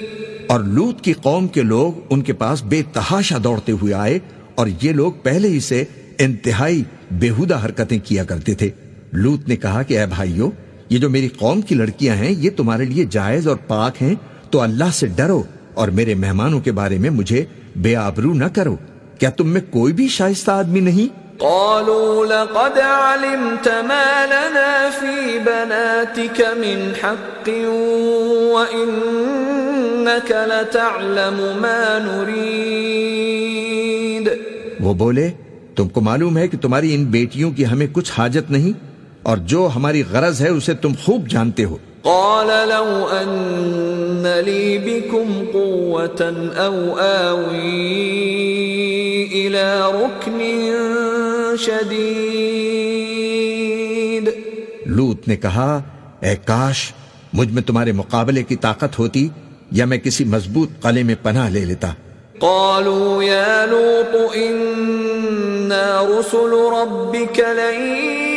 Speaker 1: اور لوت کی قوم کے لوگ ان کے پاس بے تحاشا دوڑتے ہوئے آئے اور یہ لوگ پہلے ہی سے انتہائی بےحدہ حرکتیں کیا کرتے تھے۔ لوت نے کہا کہ اے بھائیو، یہ جو میری قوم کی لڑکیاں ہیں، یہ تمہارے لیے جائز اور پاک ہیں، تو اللہ سے ڈرو۔ اور میرے مہمانوں کے بارے میں مجھے بے آبرو نہ کرو۔ کیا تم میں کوئی بھی شائستہ آدمی نہیں؟
Speaker 2: قالوا لقد علمت ما لنا في بناتك من حق وإنك لتعلم ما نريد۔
Speaker 1: وہ بولے تم کو معلوم ہے کہ تمہاری ان بیٹیوں کی ہمیں کچھ حاجت نہیں اور جو ہماری غرض ہے اسے تم خوب جانتے ہو۔
Speaker 2: قال لو أن لي بكم قوة أو آوي إلى ركن شديد.
Speaker 1: لوت نے کہا اے کاش مجھ میں تمہارے مقابلے کی طاقت ہوتی یا میں کسی مضبوط قلعے میں پناہ لے لیتا۔
Speaker 2: قالوا يا لوط إنا رسل ربك لن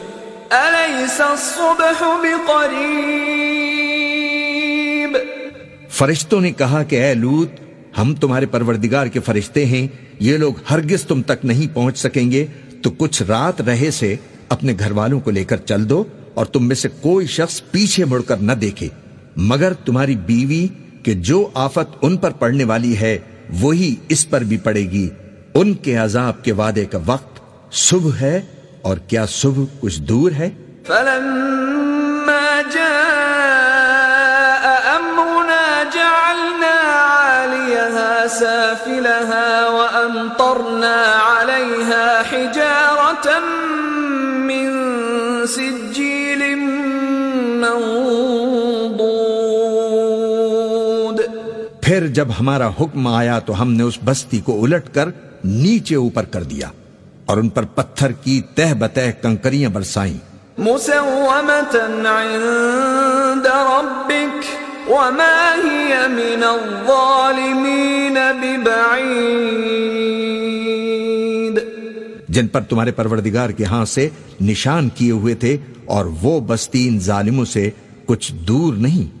Speaker 2: أليس الصبح بقريب؟
Speaker 1: فرشتوں نے کہا کہ اے لوت، ہم تمہارے پروردگار کے فرشتے ہیں، یہ لوگ ہرگز تم تک نہیں پہنچ سکیں گے، تو کچھ رات رہے سے اپنے گھر والوں کو لے کر چل دو اور تم میں سے کوئی شخص پیچھے مڑ کر نہ دیکھے۔ مگر تمہاری بیوی کہ جو آفت ان پر پڑنے والی ہے، وہی اس پر بھی پڑے گی۔ ان کے عذاب کے وعدے کا وقت صبح ہے اور کیا صبح کچھ دور ہے؟
Speaker 2: فلما جاء أمرنا جعلنا عاليها سافلها وأمطرنا عليها حجارة من سجيل منضود۔
Speaker 1: پھر جب ہمارا حکم آیا تو ہم نے اس بستی کو الٹ کر نیچے اوپر کر دیا۔ اور ان پر پتھر کی تہ بتہ کنکریاں برسائیں۔
Speaker 2: عند ربك وما هي من الظالمين ببعيد۔
Speaker 1: جن پر تمہارے پروردگار کے ہاں سے نشان کیے ہوئے تھے اور وہ بستی ان ظالموں سے کچھ دور نہیں۔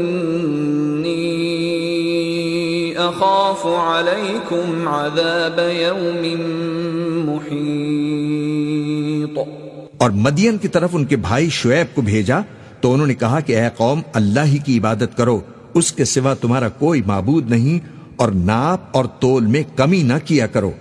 Speaker 2: أخاف عليكم عذاب يوم محيط.
Speaker 1: اور مدین کی طرف ان کے بھائی شعیب کو بھیجا تو انہوں نے کہا کہ اے قوم، اللہ ہی کی عبادت کرو، اس کے سوا تمہارا کوئی معبود نہیں اور ناپ اور تول میں کمی نہ کیا کرو۔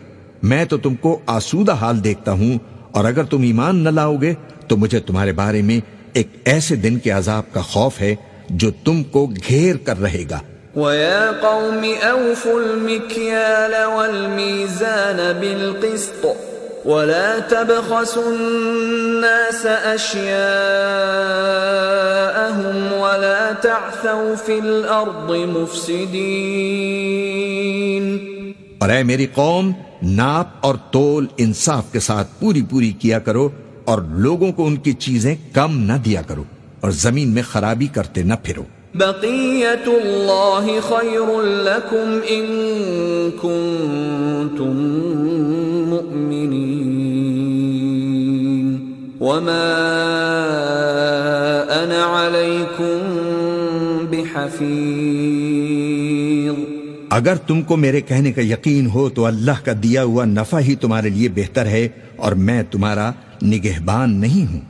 Speaker 1: میں تو تم کو آسودہ حال دیکھتا ہوں اور اگر تم ایمان نہ لاؤ گے تو مجھے تمہارے بارے میں ایک ایسے دن کے عذاب کا خوف ہے جو تم کو گھیر کر رہے گا۔
Speaker 2: وَيَا قَوْمِ أَوْفُوا الْمِكْيَالَ وَالْمِيزَانَ بِالْقِسْطِ وَلَا تَبْخَسُوا النَّاسَ أَشْيَاءَهُمْ وَلَا تَعْثَوْا فِي الْأَرْضِ مُفْسِدِينَ.
Speaker 1: اور اے میری قوم ناپ اور تول انصاف کے ساتھ پوری پوری کیا کرو اور لوگوں کو ان کی چیزیں کم نہ دیا کرو اور زمین میں خرابی کرتے نہ پھرو۔
Speaker 2: بقیت اللہ خیر لکم ان کنتم مؤمنین وما انا علیکم بحفیظ
Speaker 1: اگر تم کو میرے کہنے کا یقین ہو تو اللہ کا دیا ہوا نفع ہی تمہارے لیے بہتر ہے اور میں تمہارا نگہبان نہیں ہوں۔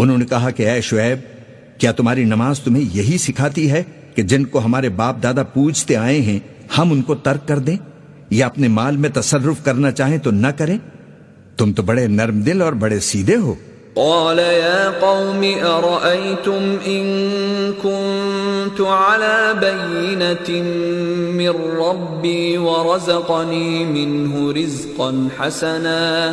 Speaker 1: انہوں نے کہا کہ اے شعیب، کیا تمہاری نماز تمہیں یہی سکھاتی ہے کہ جن کو ہمارے باپ دادا پوجتے آئے ہیں، ہم ان کو ترک کر دیں؟ یا اپنے مال میں تصرف کرنا چاہیں تو نہ کریں؟ تم تو بڑے نرم دل اور بڑے سیدھے ہو۔
Speaker 2: قال يا قوم، أرأيتم إن كنت على بينة من ربي ورزقني منه رزقا حسنا؟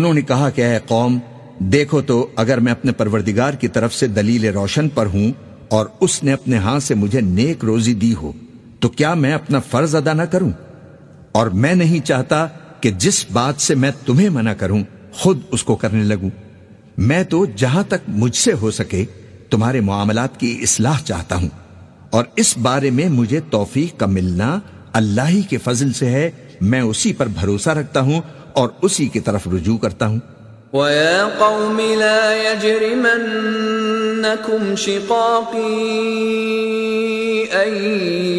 Speaker 1: انہوں نے کہا کہ اے قوم، دیکھو تو اگر میں اپنے پروردگار کی طرف سے دلیل روشن پر ہوں اور اس نے اپنے ہاں سے مجھے نیک روزی دی ہو، تو کیا میں اپنا فرض ادا نہ کروں؟ اور میں نہیں چاہتا کہ جس بات سے میں تمہیں منع کروں، خود اس کو کرنے لگوں۔ میں تو جہاں تک مجھ سے ہو سکے تمہارے معاملات کی اصلاح چاہتا ہوں۔ اور اس بارے میں مجھے توفیق کا ملنا اللہ ہی کے فضل سے ہے، میں اسی پر بھروسہ رکھتا ہوں اور اسی کی طرف رجوع کرتا ہوں
Speaker 2: ويا قوم لا يجرمنكم شقاقي أن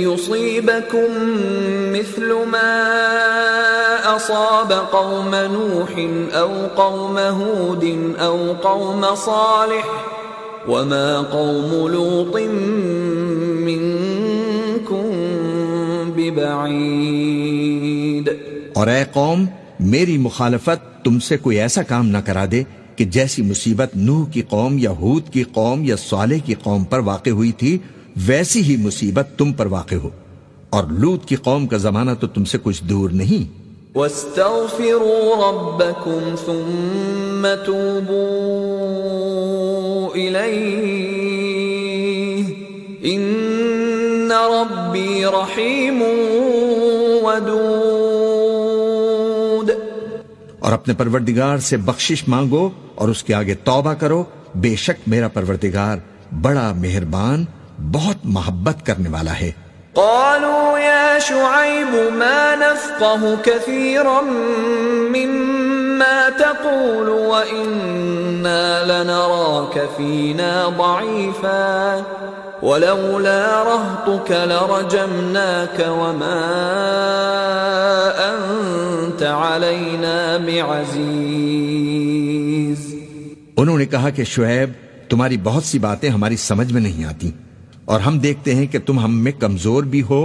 Speaker 2: يصيبكم مثل ما أصاب قوم نوح أو قوم هود أو قوم صالح وما قوم لوط منكم ببعيد.
Speaker 1: اور اے قوم میری مخالفت تم سے کوئی ایسا کام نہ کرا دے کہ جیسی مصیبت نوح کی قوم یا ہود کی قوم یا صالح کی قوم پر واقع ہوئی تھی، ویسی ہی مصیبت تم پر واقع ہو۔ اور لوت کی قوم کا زمانہ تو تم سے کچھ دور نہیں۔
Speaker 2: واستغفروا ربكم ثم توبوا إليه إن ربي رحيم ودود
Speaker 1: اور اپنے پروردگار سے بخشش مانگو اور اس کے آگے توبہ کرو، بے شک میرا پروردگار بڑا مہربان، بہت محبت کرنے والا ہے۔
Speaker 2: قالوا يا شعيب ما نفقه كثيرا مما تقول وإنا لنراك فينا ضعيفا۔ ولولا رهطك لرجمناك وما أنت علينا بعزيز.
Speaker 1: انہوں نے کہا کہ شعیب، تمہاری بہت سی باتیں ہماری سمجھ میں نہیں آتی، اور ہم دیکھتے ہیں کہ تم ہم میں کمزور بھی ہو،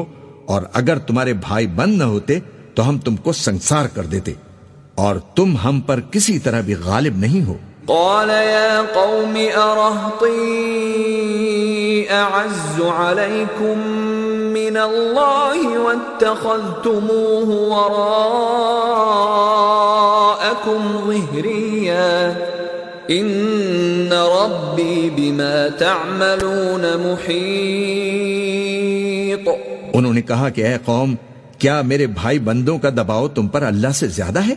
Speaker 1: اور اگر تمہارے بھائی بند نہ ہوتے، تو ہم تم کو سنسار کر دیتے، اور تم ہم پر کسی طرح بھی غالب نہیں ہو۔
Speaker 2: قال يا قوم أرهطي أعز عليكم من الله واتخذتموه وراءكم ظهريا. إن ربي بما تعملون محيط.
Speaker 1: انہوں نے کہا کہ اے قوم کیا میرے بھائی بندوں کا دباؤ تم پر اللہ سے زیادہ ہے؟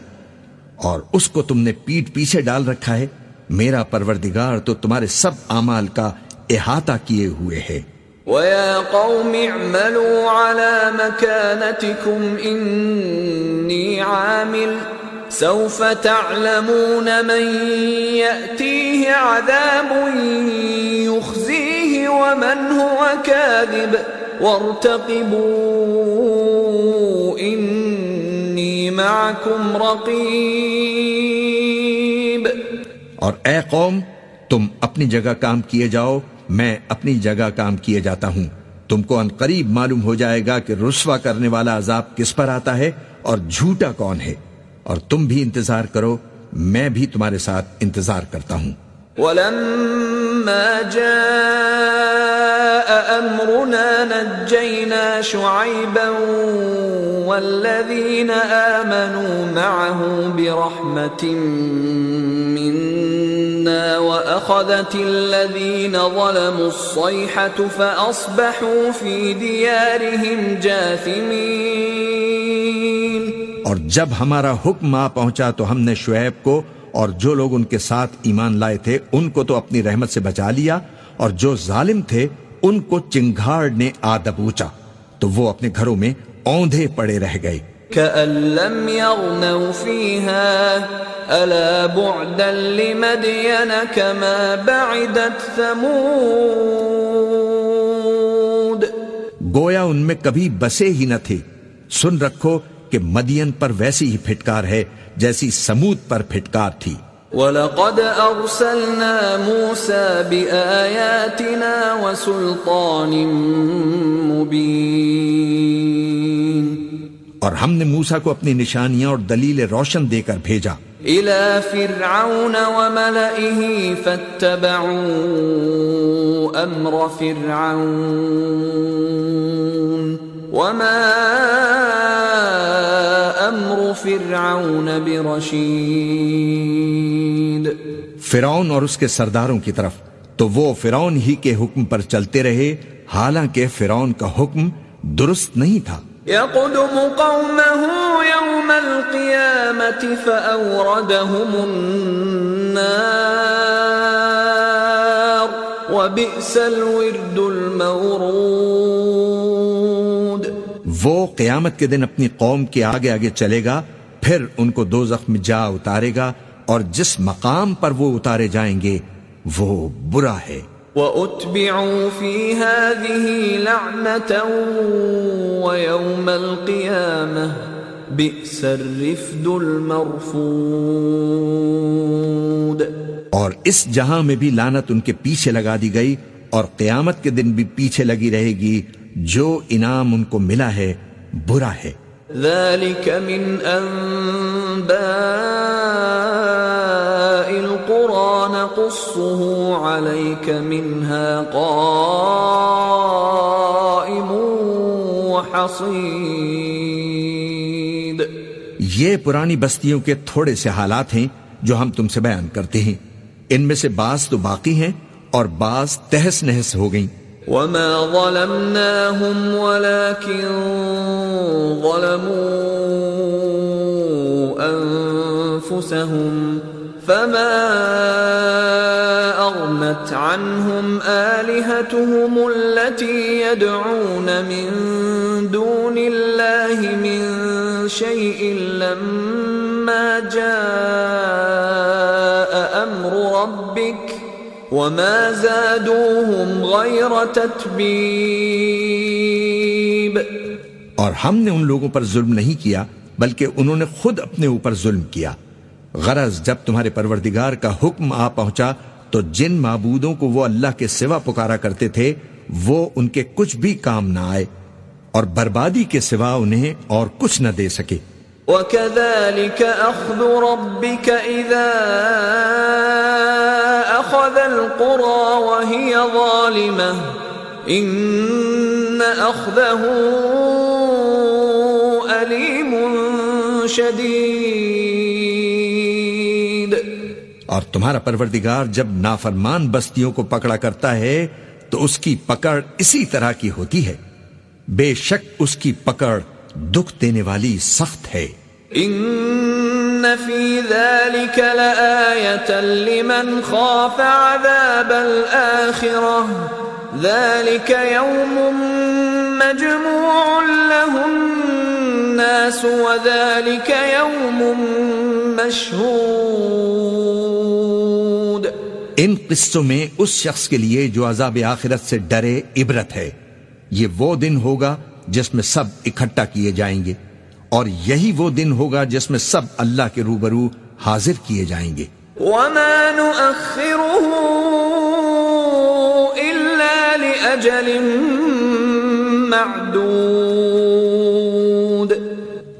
Speaker 1: اور اس کو تم نے پیٹ پیچھے ڈال رکھا ہے۔ میرا پروردگار تو تمہارے سب اعمال کا احاطہ کیے ہوئے ہے۔
Speaker 2: ويا قوم اعملوا على مكانتكم إني عامل۔ سوف تعلمون من يأتيه عذاب يخزيه ومن هو كاذب۔ وارتقبوا إني معكم رقيب.
Speaker 1: اور اے قوم تم اپنی جگہ کام کیے جاؤ میں اپنی جگہ کام کیے جاتا ہوں۔ تم کو ان قریب معلوم ہو جائے گا کہ رسوا کرنے والا عذاب کس پر آتا ہے اور جھوٹا کون ہے۔ اور تم بھی انتظار کرو میں بھی تمہارے ساتھ انتظار کرتا ہوں۔
Speaker 2: ولما فلما جاء أمرنا نجينا شعيبا والذين آمنوا معه برحمة منا وأخذت الذين ظلموا الصيحة فأصبحوا في ديارهم جاثمين.
Speaker 1: اور جب ہمارا حکم آ پہنچا تو ہم نے شعیب کو اور جو لوگ ان کے ساتھ ایمان لائے تھے ان کو تو اپنی رحمت سے بچا لیا اور جو ظالم تھے ان کو چنگھاڑ نے آدب اونچا تو وہ اپنے گھروں میں اوندھے پڑے رہ گئے۔
Speaker 2: كأن لم يغنوا فيها ألا بعدا لمدين كما بعدت ثمود۔
Speaker 1: گویا ان میں کبھی بسے ہی نہ تھے۔ سن رکھو کہ مدین پر ویسی ہی پھٹکار ہے جیسی سمود پر پھٹکار تھی۔
Speaker 2: وَلَقَدْ أَرْسَلْنَا مُوسَى بِآيَاتِنَا وَسُلْطَانٍ مُبِينٍ۔
Speaker 1: اور ہم نے موسا کو اپنی نشانیاں اور دلیل روشن دے کر بھیجا۔
Speaker 2: إِلَى فِرْعَوْنَ وَمَلَئِهِ فَاتَّبَعُوا أَمْرَ فِرْعَوْنَ وَمَا أَمْرُ فِرْعَوْنَ بِرَشِيدٍ.
Speaker 1: فرعون اور اس کے سرداروں کی طرف تو وہ فرعون ہی کے حکم پر چلتے رہے حالانکہ فرعون کا حکم درست نہیں تھا۔
Speaker 2: يقدم قومه يوم القيامة فأوردهم النار وبئس الورد المورود.
Speaker 1: وہ قیامت کے دن اپنی قوم کے آگے آگے چلے گا پھر ان کو دو زخم جا اتارے گا اور جس مقام پر وہ اتارے جائیں گے وہ برا ہے۔
Speaker 2: وَأُتْبِعُوا فِي هَذِهِ لَعْنَةً وَيَوْمَ الْقِيَامَةِ بِئْسَ الرِّفْدُ الْمَرْفُودِ
Speaker 1: اور اس جہاں میں بھی لانت ان کے پیچھے لگا دی گئی اور قیامت کے دن بھی پیچھے لگی رہے گی۔ جو انعام ان کو ملا ہے برا ہے۔
Speaker 2: ذلك من أنباء القرى نقصه عليك منها قائم وحصيد۔
Speaker 1: یہ پرانی بستیوں کے تھوڑے سے حالات ہیں جو ہم تم سے بیان کرتے ہیں۔ ان میں سے بعض تو باقی ہیں اور بعض تہس نہس ہو گئیں۔
Speaker 2: وما ظلمناهم ولكن ظلموا أنفسهم فما أغنت عنهم آلهتهم التي يدعون من دون الله من شيء لما جاء أمر ربك وما زادوهم غير تتبيب۔
Speaker 1: اور ہم نے ان لوگوں پر ظلم نہیں کیا، بلکہ انہوں نے خود اپنے اوپر ظلم کیا۔ غرض جب تمہارے پروردگار کا حکم آ پہنچا، تو جن معبودوں کو وہ اللہ کے سوا پکارا کرتے تھے، وہ ان کے کچھ بھی کام نہ آئے، اور بربادی کے سوا انہیں اور کچھ نہ دے سکے۔
Speaker 2: وكذلك أخذ ربك إذا أخذ القرى وهي ظالمة إن أخذه أليم شديد
Speaker 1: اور تمہارا پروردگار جب نافرمان بستیوں کو پکڑا کرتا ہے، تو اس کی پکڑ اسی طرح کی ہوتی ہے۔ بے شک اس کی پکڑ دکھ دینے والی سخت ہے۔
Speaker 2: إن في ذلك لآية لمن خاف عذاب الآخرة. ذلك يوم مجموع له الناس وذلك يوم مشهود.
Speaker 1: إن قصوں میں اس شخص کے لیے جو عذاب آخرت سے ڈرے عبرت ہے۔ یہ وہ دن ہوگا جس میں سب اکھٹا کیے جائیں گے۔ اور یہی وہ دن ہوگا جس میں سب اللہ کے روبرو حاضر کیے جائیں گے۔
Speaker 2: وما نؤخره إلا لأجل معدود۔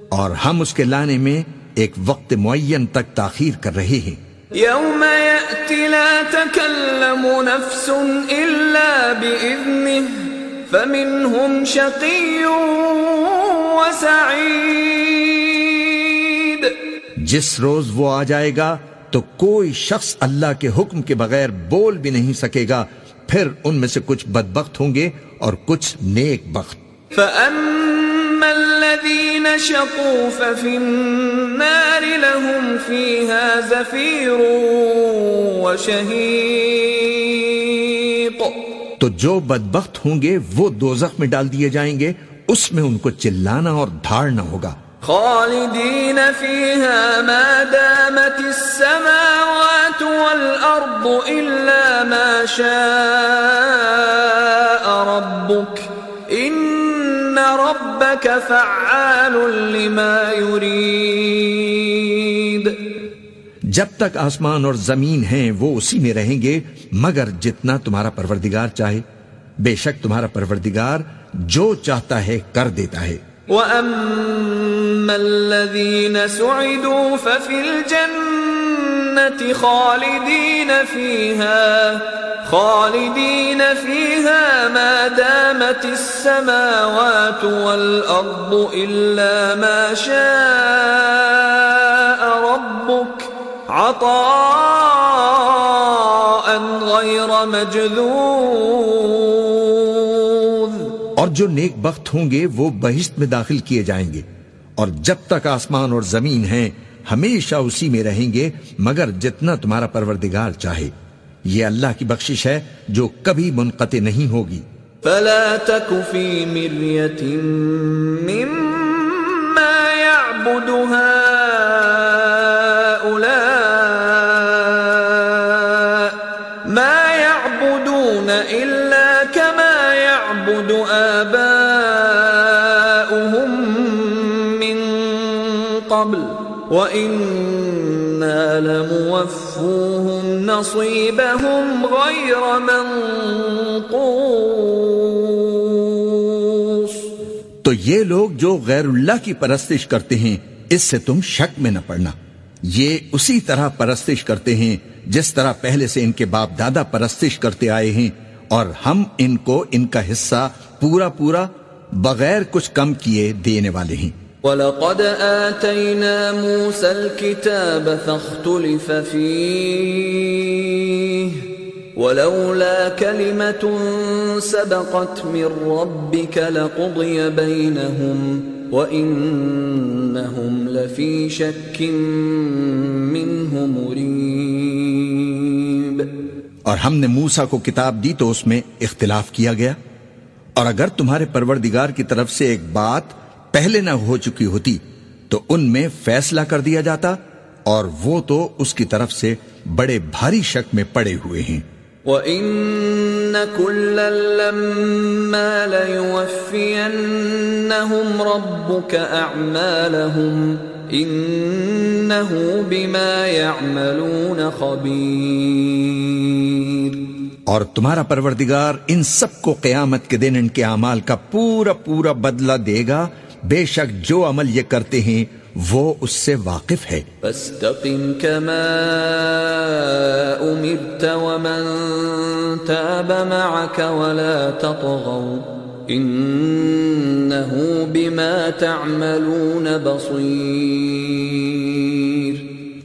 Speaker 1: اور ہم اس کے لانے میں ایک وقت معین تک تاخیر کر رہے ہیں۔
Speaker 2: يوم يأتي لا تكلم نفس إلا بإذنه فمنهم شقي وسعيد
Speaker 1: جس روز وہ آ جائے گا تو کوئی شخص اللہ کے حکم کے بغیر بول بھی نہیں سکے گا۔ پھر ان میں سے کچھ بدبخت ہوں گے اور کچھ نیک بخت۔
Speaker 2: فأما الذين شقوا ففي النار لهم فيها زفير وشهيق۔
Speaker 1: تو جو بدبخت ہوں گے وہ دوزخ میں ڈال دیے جائیں گے اس میں ان کو چلانا اور دھاڑنا ہوگا۔
Speaker 2: خالدين فيها ما دامت السماوات والأرض إلا ما شاء ربك إن ربك فعال لما يريد
Speaker 1: جب تک آسمان اور زمین ہیں وہ اسی میں رہیں گے مگر جتنا تمہارا پروردگار چاہے۔ بے شک تمہارا پروردگار جو چاہتا ہے کر دیتا ہے
Speaker 2: وأما الذين سعدوا ففي الجنة خالدين فيها خالدين فيها ما دامت السماوات والأرض إلا ما شاء ربك عطاء غير مجذوذ.
Speaker 1: اور جو نیک بخت ہوں گے وہ بہشت میں داخل کیے جائیں گے۔ اور جب تک آسمان اور زمین ہیں، ہمیشہ اسی میں رہیں گے، مگر جتنا تمہارا پروردگار چاہے۔ یہ اللہ کی بخشش ہے جو کبھی منقطع نہیں ہوگی۔
Speaker 2: فلا تک فی مما يعبدها نصيبهم غير منقوص.
Speaker 1: تو یہ لوگ جو غیر اللہ کی پرستش کرتے ہیں، اس سے تم شک میں نہ پڑنا۔ یہ اسی طرح پرستش کرتے ہیں، جس طرح پہلے سے ان کے باپ دادا پرستش کرتے آئے ہیں، اور ہم ان کو ان کا حصہ پورا پورا بغیر کچھ کم کیے دینے والے ہیں۔
Speaker 2: وَلَقَدْ آتَيْنَا مُوسَى الْكِتَابَ فَاخْتُلِفَ فِيهِ. وَلَوْلَا كَلِمَةٌ سَبَقَتْ مِنْ رَبِّكَ لَقُضِيَ بَيْنَهُمْ وَإِنَّهُمْ لَفِي شَكٍّ مِّنْهُ مُرِيبٍ.
Speaker 1: اور ہم نے موسا کو کتاب دی تو اس میں اختلاف کیا گیا؟ اور اگر تمہارے پروردگار کی طرف سے ایک بات پہلے نہ ہو چکی ہوتی تو ان میں فیصلہ کر دیا جاتا اور وہ تو اس کی طرف سے بڑے بھاری شک میں پڑے ہوئے ہیں۔
Speaker 2: وَإِنَّ كُلًّا لَمَّا لَيُوَفِّيَنَّهُمْ رَبُّكَ أَعْمَالَهُمْ إِنَّهُ بِمَا يَعْمَلُونَ خَبِيرٌ۔
Speaker 1: اور تمہارا پروردگار ان سب کو قیامت کے دن ان کے اعمال کا پورا پورا بدلہ دے گا۔ بے شک جو عمل یہ کرتے ہیں وہ اس سے واقف ہے۔
Speaker 2: فاستقم كما أمرت ومن تاب معك ولا تطغوا إنه بما تعملون بصير۔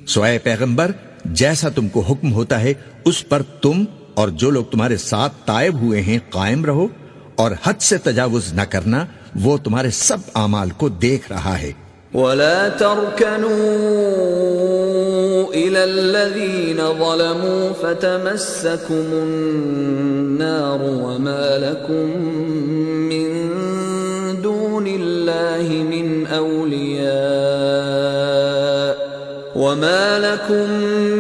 Speaker 1: سو اے پیغمبر جیسا تم کو حکم ہوتا ہے اس پر تم اور جو لوگ تمہارے ساتھ تائب ہوئے ہیں قائم رہو اور حد سے تجاوز نہ کرنا۔ وہ تمہارے سب اعمال کو دیکھ رہا ہے
Speaker 2: ولا تركنوا إلى الذين ظلموا فتمسكم النار وما لكم من دون الله من أولياء وما لكم من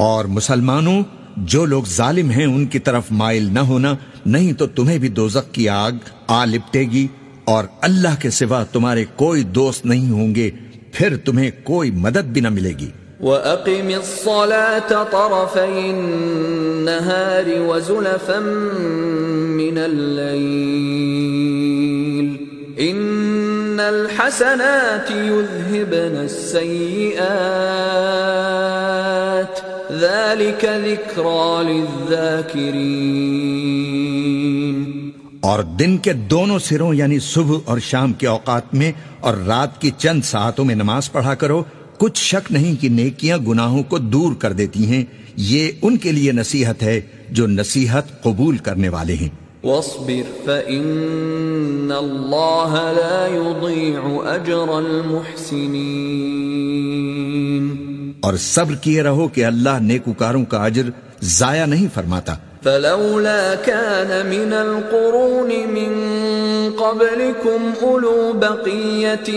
Speaker 1: اور مسلمانوں، جو لوگ ظالم ہیں، ان کی طرف مائل نہ ہونا، نہیں تو تمہیں بھی دوزخ کی آگ آ لپٹے گی اور اللہ کے سوا تمہارے کوئی دوست نہیں ہوں گے، پھر تمہیں کوئی مدد بھی نہ ملے گی۔
Speaker 2: وَأَقِمِ الصَّلَاةَ طَرَفَيِ النَّهَارِ وَزُلَفًا مِّنَ اللَّيْلِ إِنَّ الْحَسَنَاتِ يُذْهِبْنَ السَّيِّئَاتِ
Speaker 1: اور دن کے دونوں سروں یعنی صبح اور شام کے اوقات میں اور رات کی چند ساعتوں میں نماز پڑھا کرو کچھ شک نہیں کہ نیکیاں گناہوں کو دور کر دیتی ہیں یہ ان کے لیے نصیحت ہے جو نصیحت قبول کرنے والے ہیں۔
Speaker 2: واصبر فإن الله لا يضيع أجر المحسنين۔
Speaker 1: اور صبر کیے رہو کہ اللہ نیکوکاروں کا اجر ضائع نہیں فرماتا۔
Speaker 2: فلولا كان من القرون من قبلكم أولو بقية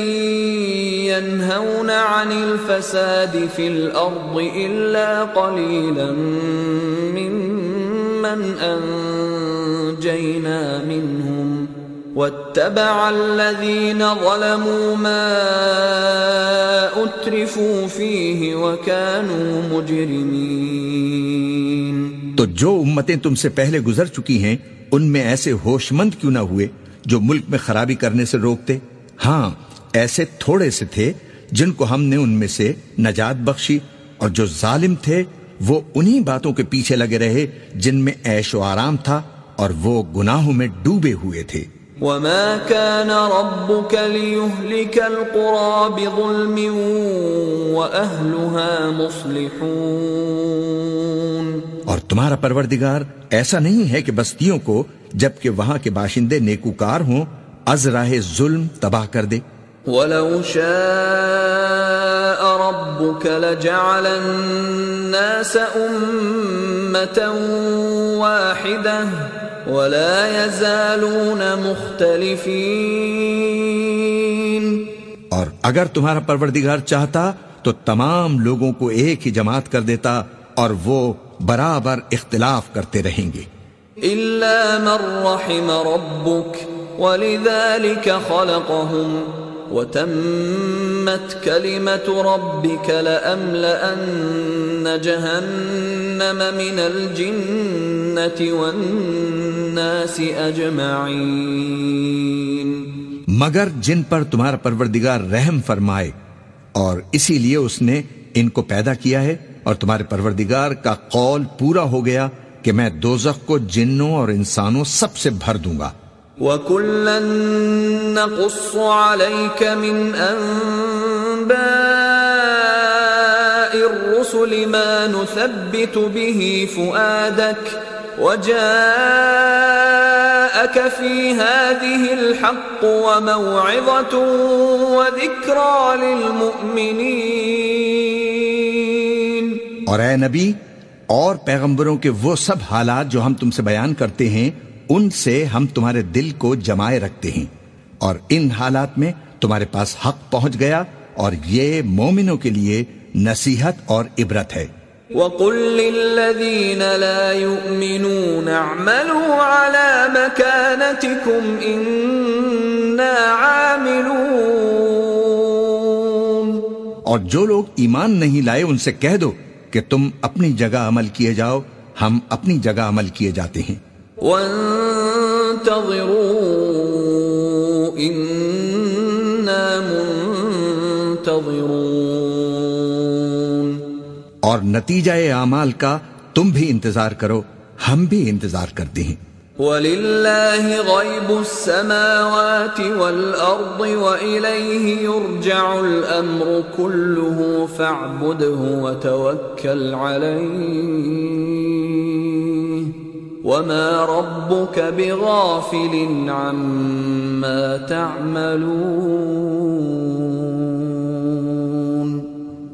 Speaker 2: ينهون عن الفساد في الأرض إلا قليلا ممن أنجينا منهم واتبع الذين ظلموا ما أترفوا فيه وكانوا مجرمين.
Speaker 1: تو جو امتیں تم سے پہلے گزر چکی ہیں، ان میں ایسے ہوش مند کیوں نہ ہوئے جو ملک میں خرابی کرنے سے روکتے؟ ہاں ایسے تھوڑے سے تھے جن کو ہم نے ان میں سے نجات بخشی، اور جو ظالم تھے، وہ انہی باتوں کے پیچھے لگے رہے جن میں عیش و آرام تھا اور وہ گناہوں میں ڈوبے ہوئے تھے۔
Speaker 2: وما كان ربك ليهلك القرى بظلم وأهلها مصلحون
Speaker 1: اور تمہارا پروردگار ایسا نہیں ہے کہ بستیوں کو جبکہ وہاں کے باشندے نیکوکار ہوں از راہ ظلم تباہ کر دے۔
Speaker 2: ولو شاء ربك لجعل الناس أمة واحدة ولا يزالون مختلفين.
Speaker 1: اور اگر تمہارا پروردگار چاہتا تو تمام لوگوں کو ایک ہی جماعت کر دیتا اور وہ برابر اختلاف کرتے رہیں گے۔
Speaker 2: إلا من رحم ربك ولذلك خلقهم. وتمت كلمة ربك لأملأن جهنم من الجنة والناس أجمعين.
Speaker 1: مگر جن پر تمہارا پروردگار رحم فرمائے، اور اسی لیے اس نے ان کو پیدا کیا ہے، اور تمہارے پروردگار کا قول پورا ہو گیا کہ میں دوزخ کو جنوں اور انسانوں سب سے بھر دوں گا۔
Speaker 2: وكلا نقص عليك من انباء الرسل ما نثبت به فؤادك وجاءك في هذه الحق وموعظه وذكرى للمؤمنين.
Speaker 1: اور اے نبی اور پیغمبروں کے وہ سب حالات جو ہم تم سے بیان کرتے ہیں ان سے ہم تمہارے دل کو جمائے رکھتے ہیں اور ان حالات میں تمہارے پاس حق پہنچ گیا اور یہ مومنوں کے لیے نصیحت اور عبرت ہے۔
Speaker 2: وَقُل لِّلَّذِينَ لَا يُؤْمِنُونَ اعْمَلُوا عَلَى مَكَانَتِكُمْ إِنَّا عَامِلُونَ۔
Speaker 1: اور جو لوگ ایمان نہیں لائے ان سے کہہ دو کہ تم اپنی جگہ عمل کیے جاؤ ہم اپنی جگہ عمل کیے جاتے ہیں۔
Speaker 2: وَانتَظِرُوا إِنَّا مُنتَظِرُونَ
Speaker 1: اور نتیجہ اعمال کا تم بھی انتظار کرو ہم بھی انتظار کرتے ہیں۔
Speaker 2: وَلِلَّهِ غَيْبُ السَّمَاوَاتِ وَالْأَرْضِ وَإِلَيْهِ يُرْجَعُ الْأَمْرُ كُلُّهُ فَاعْبُدْهُ وَتَوَكَّلْ عَلَيْهِ وَمَا رَبُّكَ بِغَافِلٍ عَمَّا تَعْمَلُونَ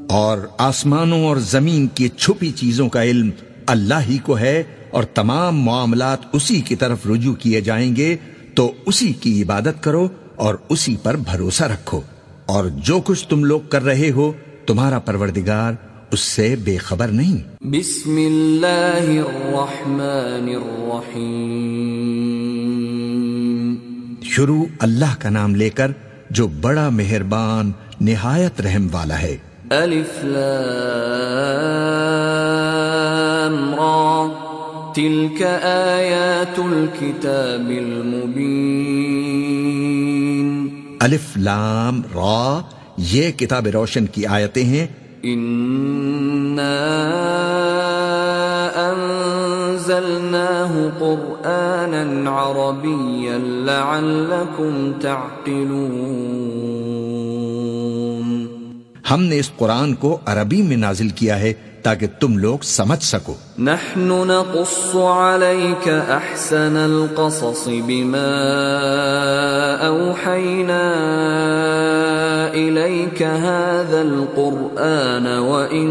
Speaker 1: اور آسمانوں اور زمین کی چھپی چیزوں کا علم اللہ ہی کو ہے اور تمام معاملات اسی کی طرف رجوع کیے جائیں گے، تو اسی کی عبادت کرو اور اسی پر بھروسہ رکھو۔ اور جو کچھ تم لوگ کر رہے ہو، تمہارا پروردگار اس سے بے خبر نہیں۔
Speaker 2: بسم اللہ الرحمن الرحیم۔
Speaker 1: شروع اللہ کا نام لے کر جو بڑا مہربان نہایت رحم والا ہے۔
Speaker 2: الف لام را۔ تلك آیات الكتاب المبین۔
Speaker 1: الف لام را یہ کتاب روشن کی آیتیں ہیں۔
Speaker 2: إنا أنزلناه قرآنا عربيا لعلكم تعقلون
Speaker 1: ہم نے اس قرآن کو عربی میں نازل کیا ہے تاکہ تم لوگ سمجھ سکو۔
Speaker 2: نحن نقص عليك أحسن القصص بما أوحينا اليك هذا القران وان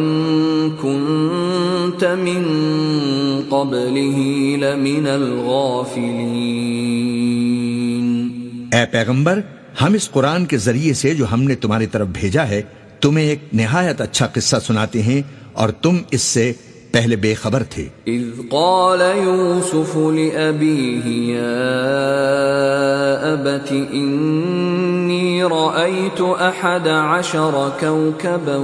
Speaker 2: كنت من قبله لمن الغافلين۔
Speaker 1: اے پیغمبر، ہم اس قرآن کے ذریعے سے جو ہم نے تمہاری طرف بھیجا ہے، تمہیں ایک نہایت اچھا قصہ سناتے ہیں اور تم اس سے پہلے بے خبر تھے۔
Speaker 2: اذ قال يوسف لأبيه يا أبت إني رأيت أحد عشر كوكبا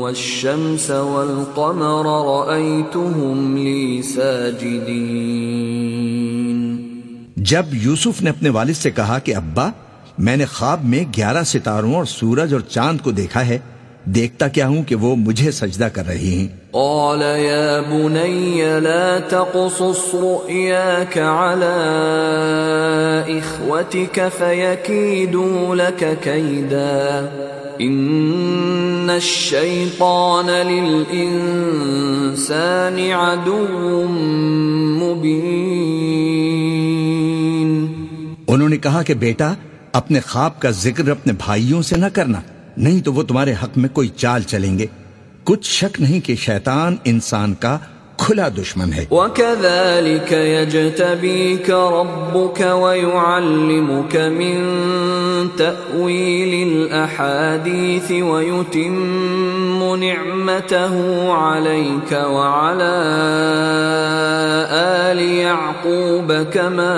Speaker 2: والشمس والقمر رأيتهم لي ساجدين
Speaker 1: جب یوسف نے اپنے والد سے کہا کہ ابا میں نے خواب میں گیارہ ستاروں اور سورج اور چاند کو دیکھا ہے دیکھتا کیا ہوں کہ وہ مجھے سجدہ کر رہی ہیں۔
Speaker 2: قال يا بني لا تقصص رؤياك على إخوتك فيكيدوا لك كيدا. إن الشيطان للإنسان عدو مبين.
Speaker 1: انہوں نے کہا کہ بیٹا، اپنے خواب کا ذکر اپنے بھائیوں سے نہ کرنا، نہیں تو وہ تمہارے حق میں کوئی چال چلیں گے۔ کچھ شک نہیں کہ شیطان انسان کا کھلا دشمن ہے
Speaker 2: وكذلك يجتبيك ربك ويعلمك من تأويل الأحاديث ويتم نعمته عليك وعلى آل يعقوب كما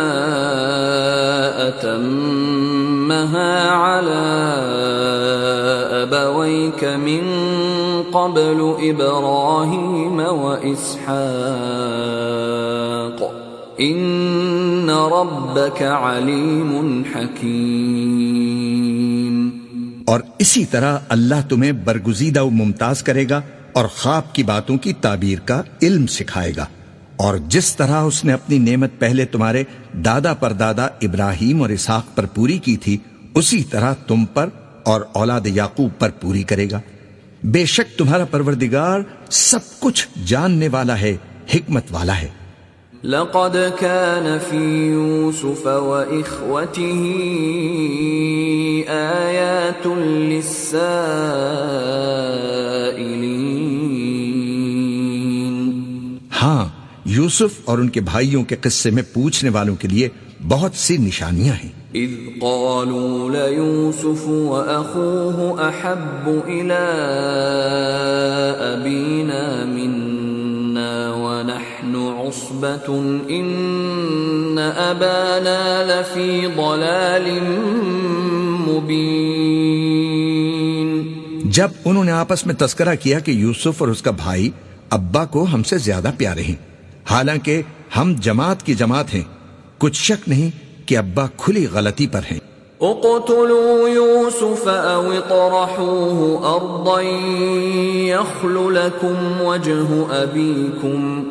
Speaker 2: أتم أَتَمَّهَا عَلَى أَبَوَيْكَ مِن قَبْلُ إِبْرَاهِيمَ وَإِسْحَاقَ. إِنَّ رَبَّكَ عَلِيمٌ حَكِيمٌ.
Speaker 1: اور اسی طرح اللہ تمہیں برگزیدہ و ممتاز کرے گا اور خواب کی باتوں کی تعبیر کا علم سکھائے گا۔ اور جس طرح اس نے اپنی نعمت پہلے تمہارے دادا پر دادا ابراہیم اور اسحاق پر پوری کی تھی اسی طرح تم پر اور اولاد یعقوب پر پوری کرے گا۔ بے شک تمہارا پروردگار سب کچھ جاننے والا ہے حکمت والا ہے۔
Speaker 2: لقد كان في يوسف وإخوته آيات للسائلين.
Speaker 1: ہاں یوسف اور ان کے بھائیوں کے قصے میں پوچھنے والوں کے لیے بہت سی نشانیاں ہیں۔
Speaker 2: إذ قالوا ليوسف وأخوه أحب إلى أبينا منا ونحن عصبة إن أبانا لفي ضلال مبين۔
Speaker 1: جب انہوں نے آپس میں تذکرہ کیا کہ یوسف اور اس کا بھائی ابا کو ہم سے زیادہ پیارے ہیں۔ حالانکہ ہم جماعت کی جماعت ہیں۔ کچھ شک نہیں کہ ابا کھلی غلطی پر ہیں۔
Speaker 2: اقتلوا يوسف او اطرحوه ارضا يخل لكم وجه ابيكم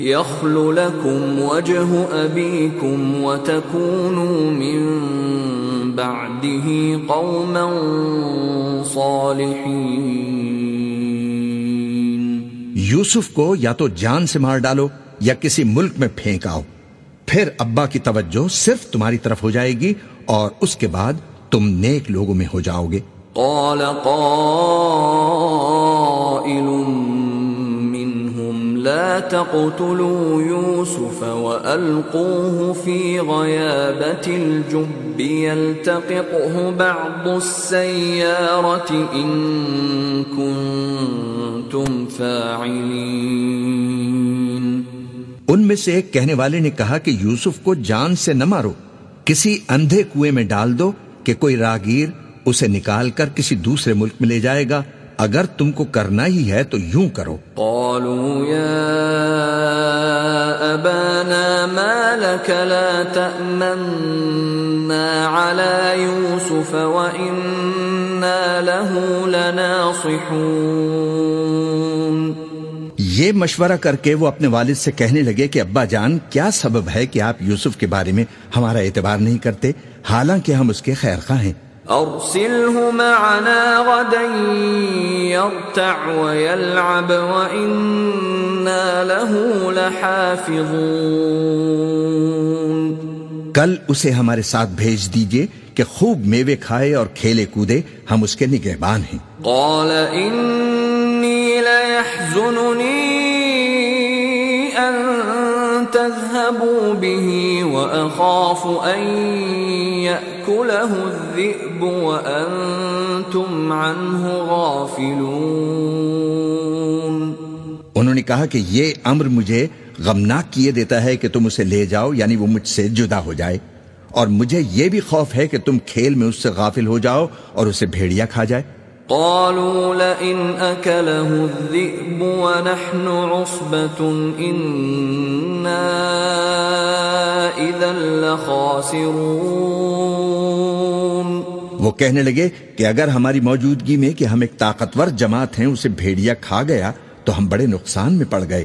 Speaker 2: يخل لكم وجه ابيكم وتكونوا من بعده قوما صالحين
Speaker 1: یوسف کو یا تو جان سے مار ڈالو یا کسی ملک میں پھینک آؤ۔ پھر ابا کی توجہ صرف تمہاری طرف ہو جائے گی اور اس کے بعد تم نیک لوگوں میں ہو جاؤ گے۔
Speaker 2: قال قائل منهم لا تقتلوا يوسف وألقوه في غيابة الجب يلتقطه بعض السيارة إن كنتم فاعلين
Speaker 1: ان میں سے ایک کہنے والے نے کہا کہ یوسف کو جان سے نہ مارو، کسی اندھے کنویں میں ڈال دو کہ کوئی راگیر اسے نکال کر کسی دوسرے ملک میں لے جائے گا۔ اگر تم کو کرنا ہی ہے تو یوں کرو۔
Speaker 2: قالوا يا أبانا ما لك لا تأمنا على يوسف وإنا له لناصحون۔
Speaker 1: یہ مشورہ کر کے وہ اپنے والد سے کہنے لگے کہ ابا جان کیا سبب ہے کہ آپ یوسف کے بارے میں ہمارا اعتبار نہیں کرتے؟ حالانکہ ہم اس کے خیر خواہ ہیں۔
Speaker 2: أرسله معنا غدا يرتع ويلعب وإنا له لحافظون۔
Speaker 1: کل اسے ہمارے ساتھ بھیج دیجیے کہ خوب میوے کھائے اور کھیلے کودے ہم اس کے نگہبان ہیں۔
Speaker 2: قال إني ليحزنني أن تذهبوا به وأخاف أن يأكله الذئب وأنتم عنه غافلون
Speaker 1: انہوں نے کہا کہ یہ امر مجھے غمناک کیے دیتا ہے کہ تم اسے لے جاؤ یعنی وہ مجھ سے جدا ہو جائے۔ اور مجھے یہ بھی خوف ہے کہ تم کھیل میں اس سے غافل ہو جاؤ اور اسے بھیڑیا کھا جائے۔
Speaker 2: قالوا لئن أكله الذئب ونحن عصبة إنا إذا لخاسرون.
Speaker 1: وہ کہنے لگے کہ اگر ہماری موجودگی میں کہ ہم ایک طاقتور جماعت ہیں، اسے بھیڑیا کھا گیا، تو ہم بڑے نقصان میں پڑ گئے۔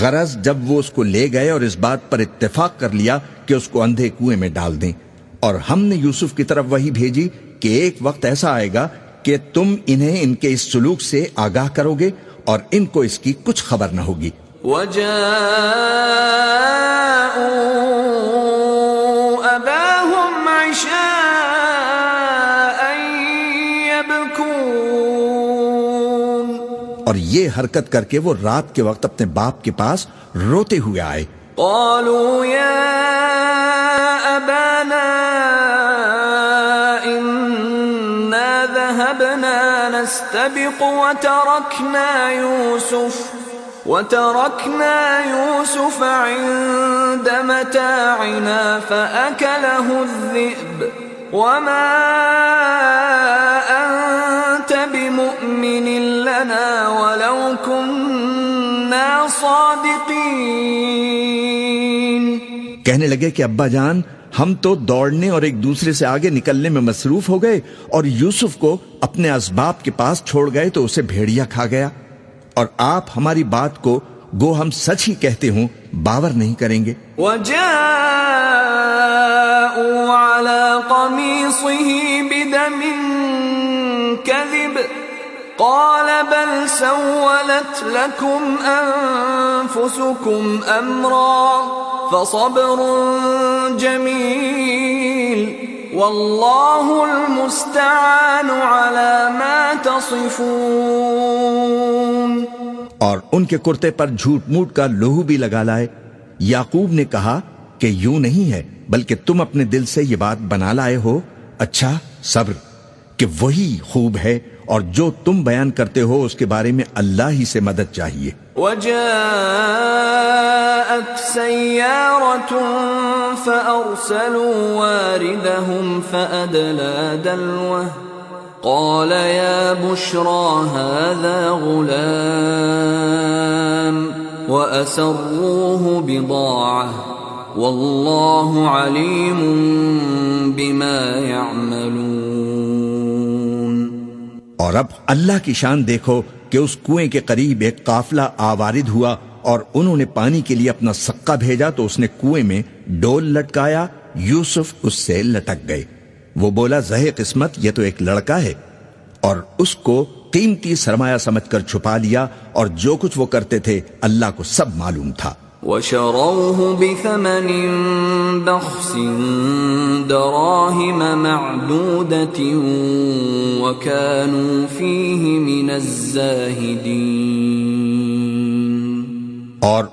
Speaker 1: غرض جب وہ اس کو لے گئے اور اس بات پر اتفاق کر لیا کہ اس کو اندھے کنویں میں ڈال دیں۔ اور ہم نے یوسف کی طرف وہی بھیجی کہ ایک وقت ایسا آئے گا کہ تم انہیں ان کے اس سلوک سے آگاہ کرو گے اور ان کو اس کی کچھ خبر نہ ہوگی۔
Speaker 2: وجاءوا أباهم عشاء
Speaker 1: اور یہ حرکت کر کے وہ رات کے وقت اپنے باپ کے پاس روتے ہوئے آئے
Speaker 2: قالوا يا أبانا إنا ذهبنا نستبق وتركنا يوسف وتركنا يوسف عند متاعنا فأكله الذئب وما أن لنا ولو كنا صادقين.
Speaker 1: کہنے لگے کہ ابا جان ہم تو دوڑنے اور ایک دوسرے سے آگے نکلنے میں مصروف ہو گئے اور یوسف کو اپنے اسباب کے پاس چھوڑ گئے تو اسے بھیڑیا کھا گیا۔ اور آپ ہماری بات کو گو ہم سچ ہی کہتے ہوں باور نہیں کریں گے۔
Speaker 2: وجاءوا على قميصه بدم كذب۔ قال بل سولت لكم أنفسكم أمرا فصبر جميل والله المستعان على ما تصفون
Speaker 1: اور ان کے کرتے پر جھوٹ موٹ کا لہو بھی لگا لائے۔ یعقوب نے کہا کہ یوں نہیں ہے، بلکہ تم اپنے دل سے یہ بات بنا لائے ہو اچھا صبر، کہ وہی خوب ہے اور جو تم بیان کرتے ہو اس کے بارے میں اللہ ہی سے مدد چاہیے۔
Speaker 2: وجاءت سيارة فأرسلوا واردهم فأدلى دلوه۔ قال يا بشرى هذا غلام وأسروه بضاعة۔ والله عليم بما يعملون۔
Speaker 1: اور اب اللہ کی شان دیکھو کہ اس کنویں کے قریب ایک قافلہ آوارد ہوا اور انہوں نے پانی کے لیے اپنا سکہ بھیجا تو اس نے کنویں میں ڈول لٹکایا، یوسف اس سے لٹک گئے۔ وہ بولا زہ قسمت، یہ تو ایک لڑکا ہے۔ اور اس کو قیمتی سرمایہ سمجھ کر چھپا لیا اور جو کچھ وہ کرتے تھے، اللہ کو سب معلوم تھا۔
Speaker 2: وشروه بثمن بخس دراهم معدودة وكانوا فيه من الزاهدين.
Speaker 1: اور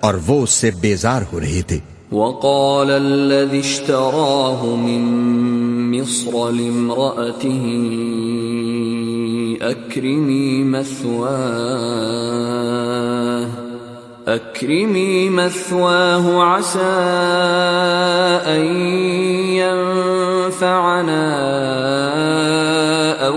Speaker 1: اور وہ اس سے بیزار ہو رہے تھے۔
Speaker 2: وقال الذي اشتراه من مصر لامرأته أكرمي مثواه أكرمي مثواه عسى أن ينفعنا أو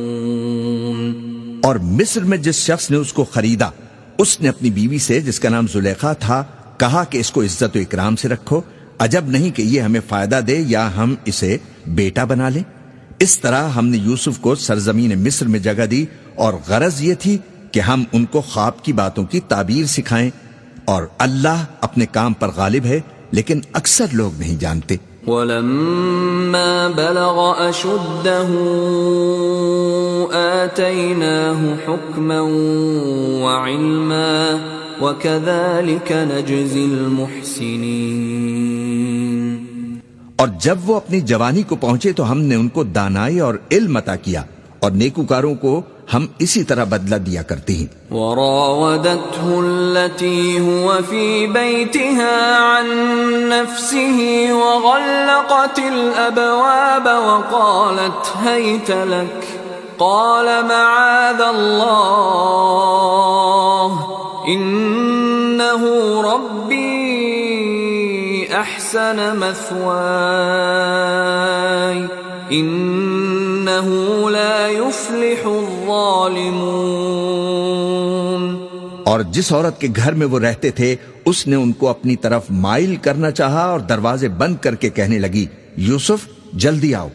Speaker 1: اور مصر میں جس شخص نے اس کو خریدا، اس نے اپنی بیوی سے، جس کا نام زلیخا تھا، کہا کہ اس کو عزت و اکرام سے رکھو، عجب نہیں کہ یہ ہمیں فائدہ دے یا ہم اسے بیٹا بنا لیں۔ اس طرح ہم نے یوسف کو سرزمین مصر میں جگہ دی اور غرض یہ تھی کہ ہم ان کو خواب کی باتوں کی تعبیر سکھائیں۔ اور اللہ اپنے کام پر غالب ہے، لیکن اکثر لوگ نہیں جانتے۔
Speaker 2: ولما بلغ أشده آتيناه حكما وعلما وكذلك نجزي المحسنين.
Speaker 1: اور جب وہ اپنی جوانی کو پہنچے تو ہم نے ان کو دانائی اور علم عطا کیا اور نیکوکاروں کو ہم اسی طرح بدلہ دیا کرتے ہیں
Speaker 2: وراودته التي هو في بيتها عن نفسه وغلقت الأبواب وقالت هيت لك قال معاذ الله إنه ربي أحسن مثواي إنه لا يفلح الظالمون.
Speaker 1: اور جس عورت کے گھر میں وہ رہتے تھے اس نے ان کو اپنی طرف مائل کرنا چاہا اور دروازے بند کر کے کہنے لگی یوسف جلدی آؤ.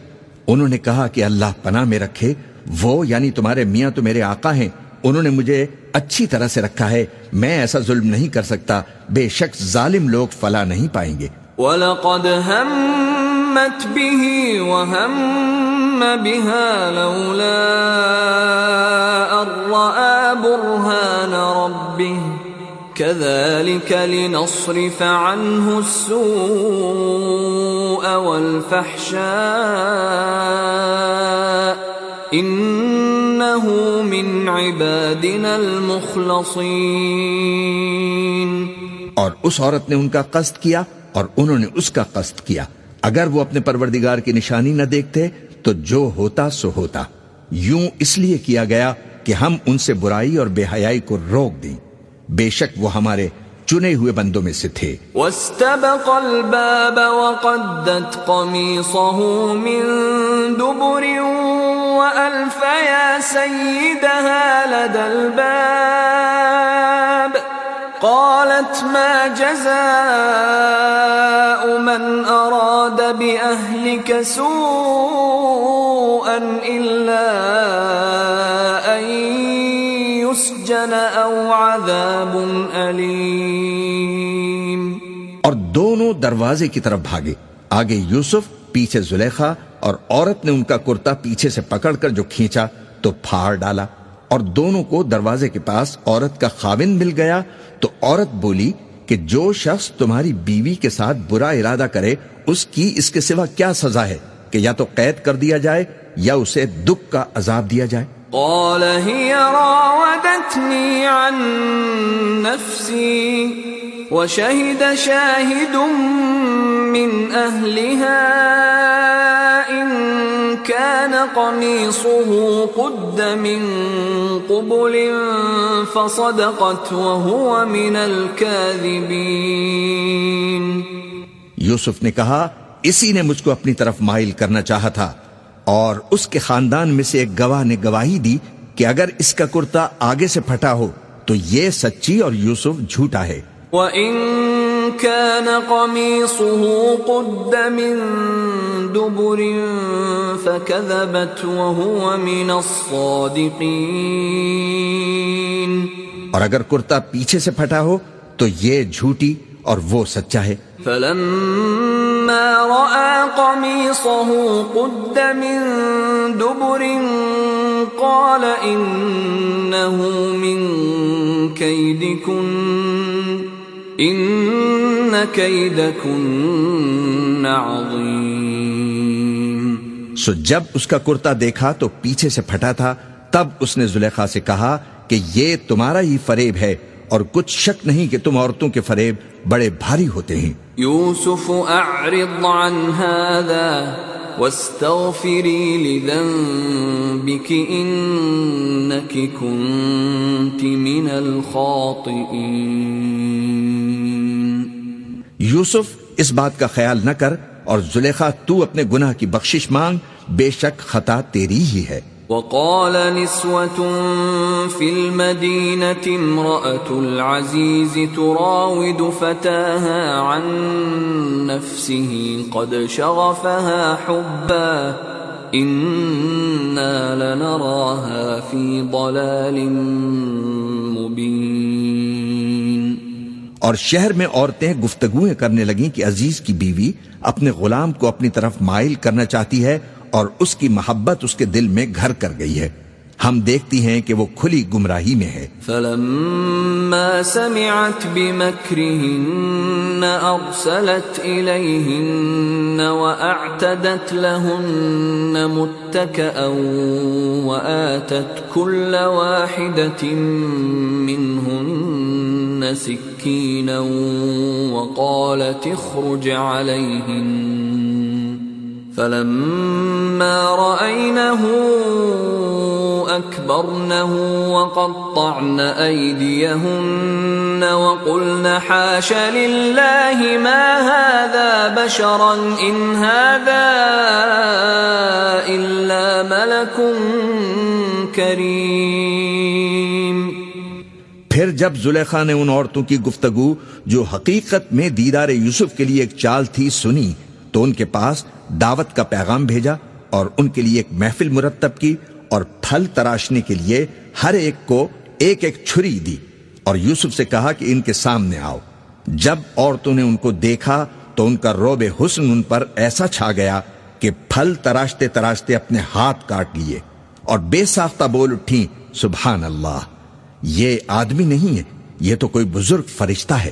Speaker 1: انہوں نے کہا کہ اللہ پناہ میں رکھے وہ یعنی تمہارے میاں تو میرے آقا ہیں انہوں نے مجھے اچھی طرح سے رکھا ہے میں ایسا ظلم نہیں کر سکتا بے شک ظالم لوگ فلا نہیں پائیں گے۔
Speaker 2: ولقد همت به وهم بها لولا أن رأى برهان ربه. كذلك لنصرف عنه السوء والفحشاء. إنه من عبادنا المخلصين.
Speaker 1: اور اس عورت نے ان کا قصد کیا اور انہوں نے اس کا قصد کیا۔ اگر وہ اپنے پروردگار کی نشانی نہ دیکھتے، تو جو ہوتا سو ہوتا۔ یوں اس لیے کیا گیا کہ ہم ان سے برائی اور بے حیائی کو روک دیں۔ بے شک وہ ہمارے چنے ہوئے بندوں میں سے تھے۔
Speaker 2: واستبق الباب وقدت قميصه من دبر وألف يا سيدها لدى الباب قالت ما جزاء بأهلك سوءا إلا أن يسجن أو عذاب أليم.
Speaker 1: اور دونوں دروازے کی طرف بھاگے۔ آگے یوسف، پیچھے زلیخا اور عورت نے ان کا کرتا پیچھے سے پکڑ کر جو کھینچا تو پھاڑ ڈالا۔ اور دونوں کو دروازے کے پاس عورت کا خاوند مل گیا تو عورت بولی کہ جو شخص تمہاری بیوی کے ساتھ برا ارادہ کرے اس کی اس کے سوا کیا سزا ہے کہ یا تو قید کر دیا جائے یا اسے دکھ کا عذاب دیا جائے؟
Speaker 2: قال هي راودتني عن نفسي وشهد شاهد من أهلها إن كان قميصه قد من قبل فصدقت وهو من الكاذبين.
Speaker 1: یوسف نے کہا اسی نے مجھ کو اپنی طرف مائل کرنا چاہا تھا اور اس کے خاندان میں سے ایک گواہ نے گواہی دی کہ اگر اس کا کرتا آگے سے پھٹا ہو تو یہ سچی اور یوسف جھوٹا ہے۔
Speaker 2: وَإِن كَانَ قَمِيصُهُ قُدَّ مِن دُبُرٍ فَكَذَبَتْ وَهُوَ مِنَ الصَّادِقِينَ۔
Speaker 1: اور اگر کرتا پیچھے سے پھٹا ہو تو یہ جھوٹی اور وہ سچا ہے۔
Speaker 2: فَلَمَّا رَأَى قَمِيصَهُ قُدَّ مِن دُبُرٍ قَالَ إِنَّهُ مِن كيدكن إن كيدكن عظيم۔
Speaker 1: سو جب اس کا کرتا دیکھا تو پیچھے سے پھٹا تھا تب اس نے زلیخا سے کہا کہ یہ تمہارا ہی فریب ہے۔ اور کچھ شک نہیں کہ تم عورتوں کے فریب بڑے بھاری ہوتے ہیں۔
Speaker 2: يوسف أعرض عن هذا واستغفري لذنبك إنك كنت من الخاطئين
Speaker 1: یوسف اس بات کا خیال نہ کر اور زلیخا تو اپنے گناہ کی بخشش مانگ بے شک خطا تیری ہی ہے۔
Speaker 2: وقال نسوة في المدينة امرأة العزيز تراود فتاها عن نفسه قد شغفها حبا إنا لنراها في ضلال مبين
Speaker 1: اور شہر میں عورتیں گفتگویں کرنے لگیں کہ عزیز کی بیوی اپنے غلام کو اپنی طرف مائل کرنا چاہتی ہے اور اس کی محبت اس کے دل میں گھر کر گئی ہے۔ ہم دیکھتی ہیں کہ وہ کھلی گمراہی میں ہے۔
Speaker 2: فلما سمعت بمكرهن أرسلت إليهن وأعتدت لهن متكأ وآتت كل واحدة منهن سكينا وقالت اخرج عليهن فلما رأينه أكبرنه وقطعن أيديهن وقلن حاش لله ما هذا بشرا إن هذا إلا ملك كريم
Speaker 1: پھر جب زلیخا نے ان عورتوں کی گفتگو جو حقیقت میں دیدار یوسف کے لیے ایک چال تھی سنی تو ان کے پاس دعوت کا پیغام بھیجا اور ان کے لیے ایک محفل مرتب کی اور پھل تراشنے کے لیے ہر ایک کو ایک ایک چھری دی اور یوسف سے کہا کہ ان کے سامنے آؤ۔ جب عورتوں نے ان کو دیکھا تو ان کا روب حسن ان پر ایسا چھا گیا کہ پھل تراشتے تراشتے اپنے ہاتھ کاٹ لیے اور بے ساختہ بول اٹھی سبحان اللہ، یہ آدمی نہیں ہے، یہ تو کوئی بزرگ فرشتہ ہے۔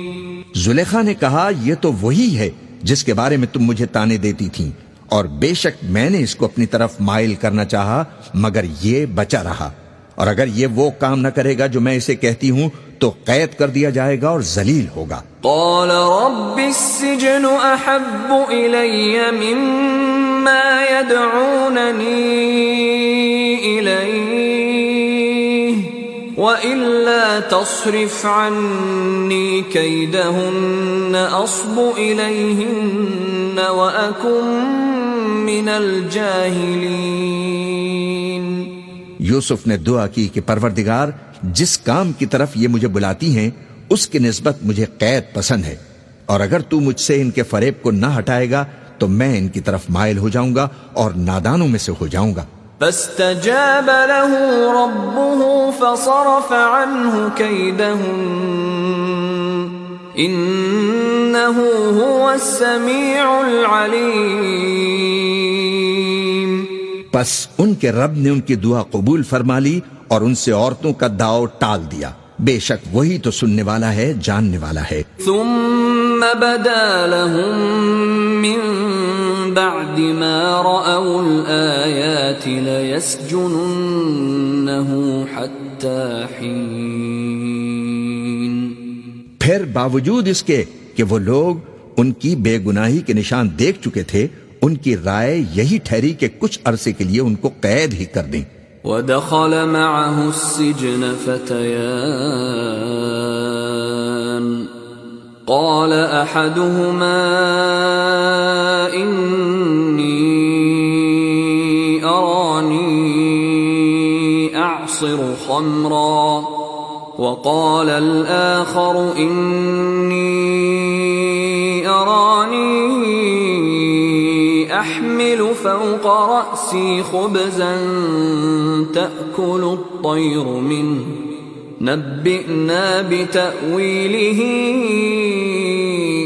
Speaker 1: زلیخا نے کہا، یہ تو وہی ہے جس کے بارے میں تم مجھے تانے دیتی تھی اور بے شک میں نے اس کو اپنی طرف مائل کرنا چاہا، مگر یہ بچا رہا اور اگر یہ وہ کام نہ کرے گا جو میں اسے کہتی ہوں، تو قید کر دیا جائے گا اور ذلیل ہوگا.
Speaker 2: قال رب السجن احب الي مما يدعونني اليه والا تصرف عني كيدهن اصب اليهن واكن من الجاهلين۔
Speaker 1: یوسف نے دعا کی کہ پروردگار جس کام کی طرف یہ مجھے بلاتی ہیں، اس کی نسبت مجھے قید پسند ہے۔ اور اگر تو مجھ سے ان کے فریب کو نہ ہٹائے گا، تو میں ان کی طرف مائل ہو جاؤں گا اور نادانوں میں سے ہو جاؤں گا۔
Speaker 2: فاستجاب له ربه فصرف عنه كيدهن انه هو السميع العليم.
Speaker 1: پس ان کے رب نے ان کی دعا قبول فرما لی اور ان سے عورتوں کا داؤ ٹال دیا۔ بے شک وہی تو سننے والا ہے جاننے والا ہے۔
Speaker 2: ثم بدا لهم من بعد ما رأوا الآيات ليسجننه حتى حين۔
Speaker 1: پھر باوجود اس کے کہ وہ لوگ ان کی بے گناہی کے نشان دیکھ چکے تھے ان کی رائے یہی ٹھہری کہ کچھ عرصے کے لیے ان کو قید ہی کر دیں۔
Speaker 2: ودخل معه السجن فتيان قال أحدهما إني أراني أعصر خمرا وقال الآخر إني أراني أحمل فوق رأسي خبزا تأكل الطير منه نبئنا بتأويله،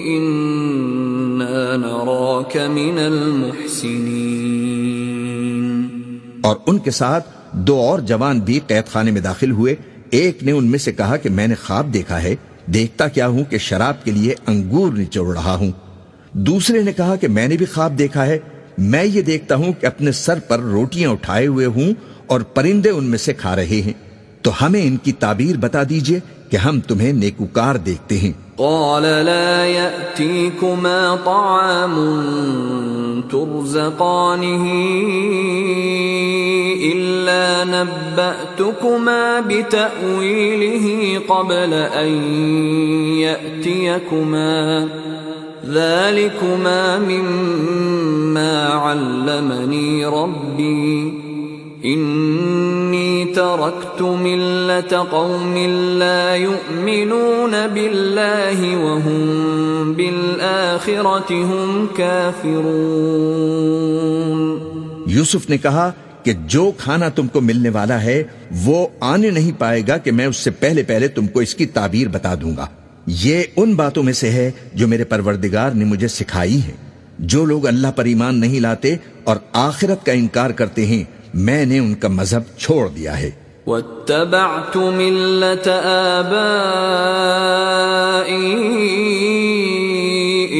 Speaker 2: إنا نراك من المحسنين۔
Speaker 1: اور ان کے ساتھ دو اور جوان بھی قید خانے میں داخل ہوئے۔ ایک نے ان میں سے کہا کہ میں نے خواب دیکھا ہے، دیکھتا کیا ہوں کہ شراب کے لیے انگور نچوڑ رہا ہوں۔ دوسرے نے کہا کہ میں نے بھی خواب دیکھا ہے۔ میں یہ دیکھتا ہوں کہ اپنے سر پر روٹیاں اٹھائے ہوئے ہوں اور پرندے ان میں سے کھا رہے ہیں۔ تو ہمیں ان کی تعبیر بتا دیجیے کہ ہم تمہیں نیکوکار دیکھتے ہیں۔
Speaker 2: قال لا يأتيكما طعام ترزقانه إلا نبأتكما بتأويله قبل أن يأتيكما ذلكما مما علمني ربي۔ انی ترکت ملت قوم لا يؤمنون باللہ وهم بالآخرة هم کافرون
Speaker 1: یوسف نے کہا کہ جو کھانا تم کو ملنے والا ہے، وہ آنے نہیں پائے گا کہ میں اس سے پہلے پہلے تم کو اس کی تعبیر بتا دوں گا۔ یہ ان باتوں میں سے ہے جو میرے پروردگار نے مجھے سکھائی ہیں۔ جو لوگ اللہ پر ایمان نہیں لاتے اور آخرت کا انکار کرتے ہیں میں نے ان کا مذہب چھوڑ دیا ہے
Speaker 2: واتبعت ملة آبائي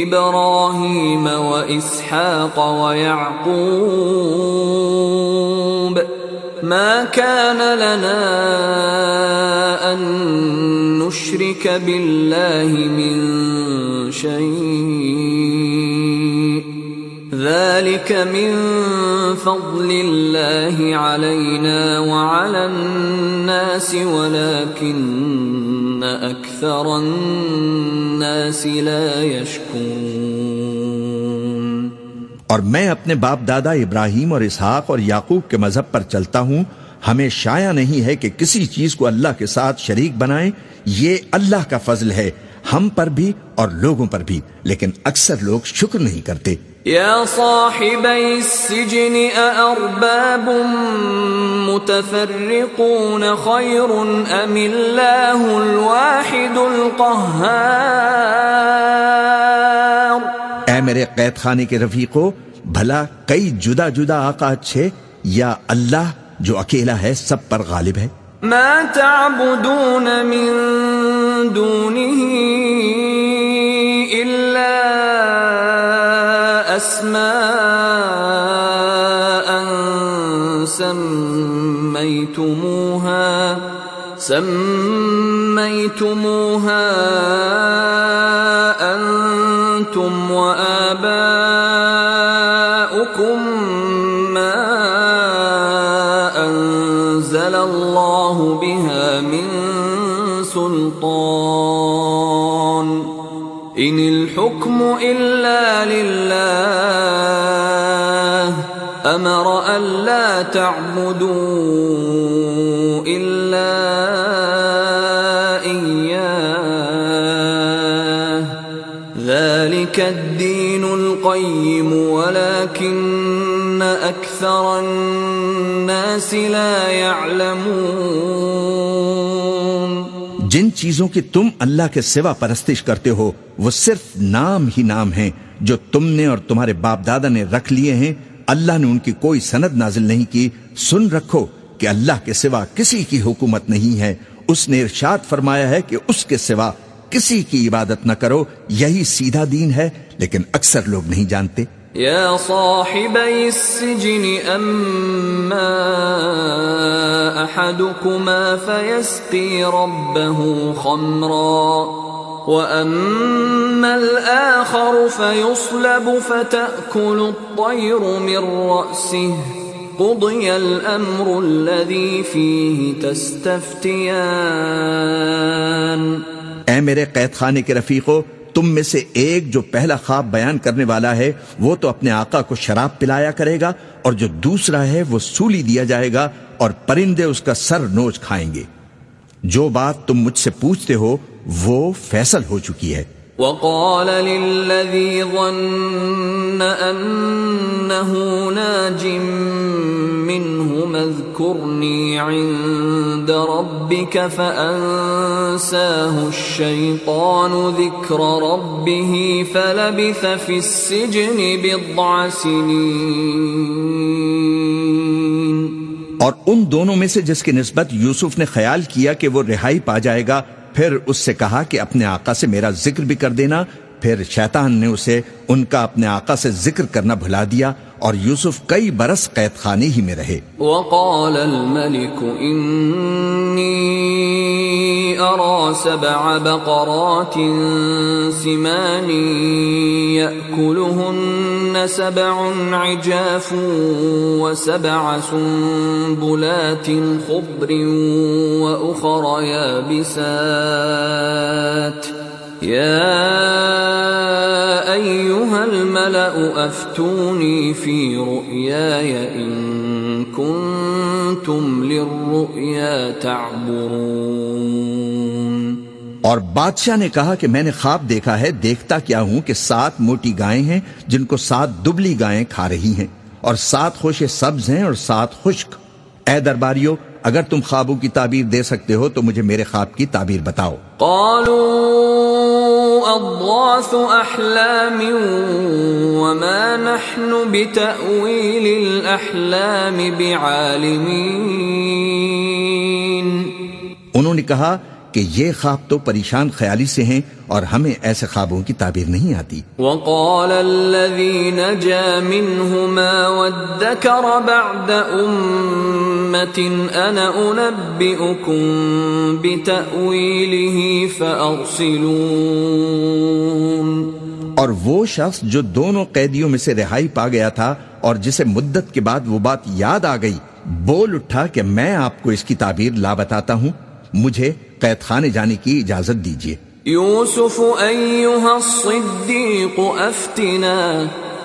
Speaker 2: إبراهيم وإسحاق ويعقوب ما كان لنا أن نشرك بالله من شيء ذلك من فضل الله علينا وعلى الناس ولكن أكثر الناس لا يشكرون۔
Speaker 1: اور میں اپنے باپ دادا ابراہیم اور اسحاق اور یعقوب کے مذہب پر چلتا ہوں۔ ہمیں شایع نہیں ہے کہ کسی چیز کو اللہ کے ساتھ شریک بنائیں۔ یہ اللہ کا فضل ہے۔ ہم پر بھی اور لوگوں پر بھی۔ لیکن اکثر لوگ شکر نہیں کرتے۔
Speaker 2: يا صاحبي السجن أأرباب متفرقون خير أم الله الواحد القهار؟
Speaker 1: اے میرے قید خانے کے رفیقو بھلا کئی جدا جدا آقا اچھے یا اللہ جو اکیلا ہے سب پر غالب ہے؟
Speaker 2: ما تعبدون من دونه أسماء سميتموها سميتموها أنتم وآباؤكم. تعبدوا الا اياه ذلك الدين القيم، ولكن اكثر الناس لا يعلمون.
Speaker 1: جن چیزوں کی تم اللہ کے سوا پرستش کرتے ہو، وہ صرف نام ہی نام ہیں جو تم نے اور تمہارے باپ دادا نے رکھ لیے ہیں اللہ نے ان کی کوئی سند نازل نہیں کی۔ سن رکھو کہ اللہ کے سوا کسی کی حکومت نہیں ہے۔ اس نے ارشاد فرمایا ہے کہ اس کے سوا کسی کی عبادت نہ کرو۔ یہی سیدھا دین ہے، لیکن اکثر لوگ نہیں جانتے۔
Speaker 2: يا صاحبي السجن أما أحدكما فيسقي ربه خمرا۔ وأما الآخر فيصلب فتأكل الطير من رأسه قضي الأمر الذي فيه تستفتيان
Speaker 1: اے میرے قید خانے کے رفیقو، تم میں سے ایک جو پہلا خواب بیان کرنے والا ہے، وہ تو اپنے آقا کو شراب پلایا کرے گا اور جو دوسرا ہے، وہ سولی دیا جائے گا اور پرندے اس کا سر نوچ کھائیں گے۔ جو بات تم مجھ سے پوچھتے ہو وہ فیصل ہو چکی ہے۔
Speaker 2: وقال للذي ظن أنه ناج منه اذكرني عند ربك فأنساه الشيطان ذكر ربه فلبث في السجن بضع سنين۔
Speaker 1: اور ان دونوں میں سے جس کی نسبت یوسف نے خیال کیا کہ وہ رہائی پا جائے گا پھر اس سے کہا کہ اپنے آقا سے میرا ذکر بھی کر دینا پھر شیطان نے اسے ان کا اپنے آقا سے ذکر کرنا بھلا دیا اور یوسف کئی برس قید خانے ہی میں رہے۔
Speaker 2: وقال الملك انی ارى سبع بقرات سمان يأكلهن سبع عجاف وسبع سنبلات خضر وأخر يابسات يا أيها الملأ أفتوني في رؤياي إن كنتم للرؤيا تعبرون
Speaker 1: اور بادشاہ نے کہا کہ میں نے خواب دیکھا ہے، دیکھتا کیا ہوں کہ سات موٹی گائیں ہیں جن کو سات دبلی گائیں کھا رہی ہیں اور سات خوشے سبز ہیں اور سات خشک۔ اے درباریو اگر تم خوابوں کی تعبیر دے سکتے ہو تو مجھے میرے خواب کی تعبیر بتاؤ۔
Speaker 2: قالوا اضغاث احلام وما نحن بتأويل الاحلام بعالمين۔
Speaker 1: انہوں نے کہا کہ یہ خواب تو پریشان خیالی سے ہیں اور ہمیں ایسے خوابوں کی تعبیر نہیں آتی۔
Speaker 2: وقال الذي نجا منهما وادكر بعد أمة أنا أنبئكم بتأويله فأرسلون.
Speaker 1: اور وہ شخص جو دونوں قیدیوں میں سے رہائی پا گیا تھا اور جسے مدت کے بعد وہ بات یاد آ گئی بول اٹھا کہ میں آپ کو اس کی تعبیر لا بتاتا ہوں مجھے قید خانے جانے کی اجازت دیجیے
Speaker 2: يوسف الصدیق افتنا۔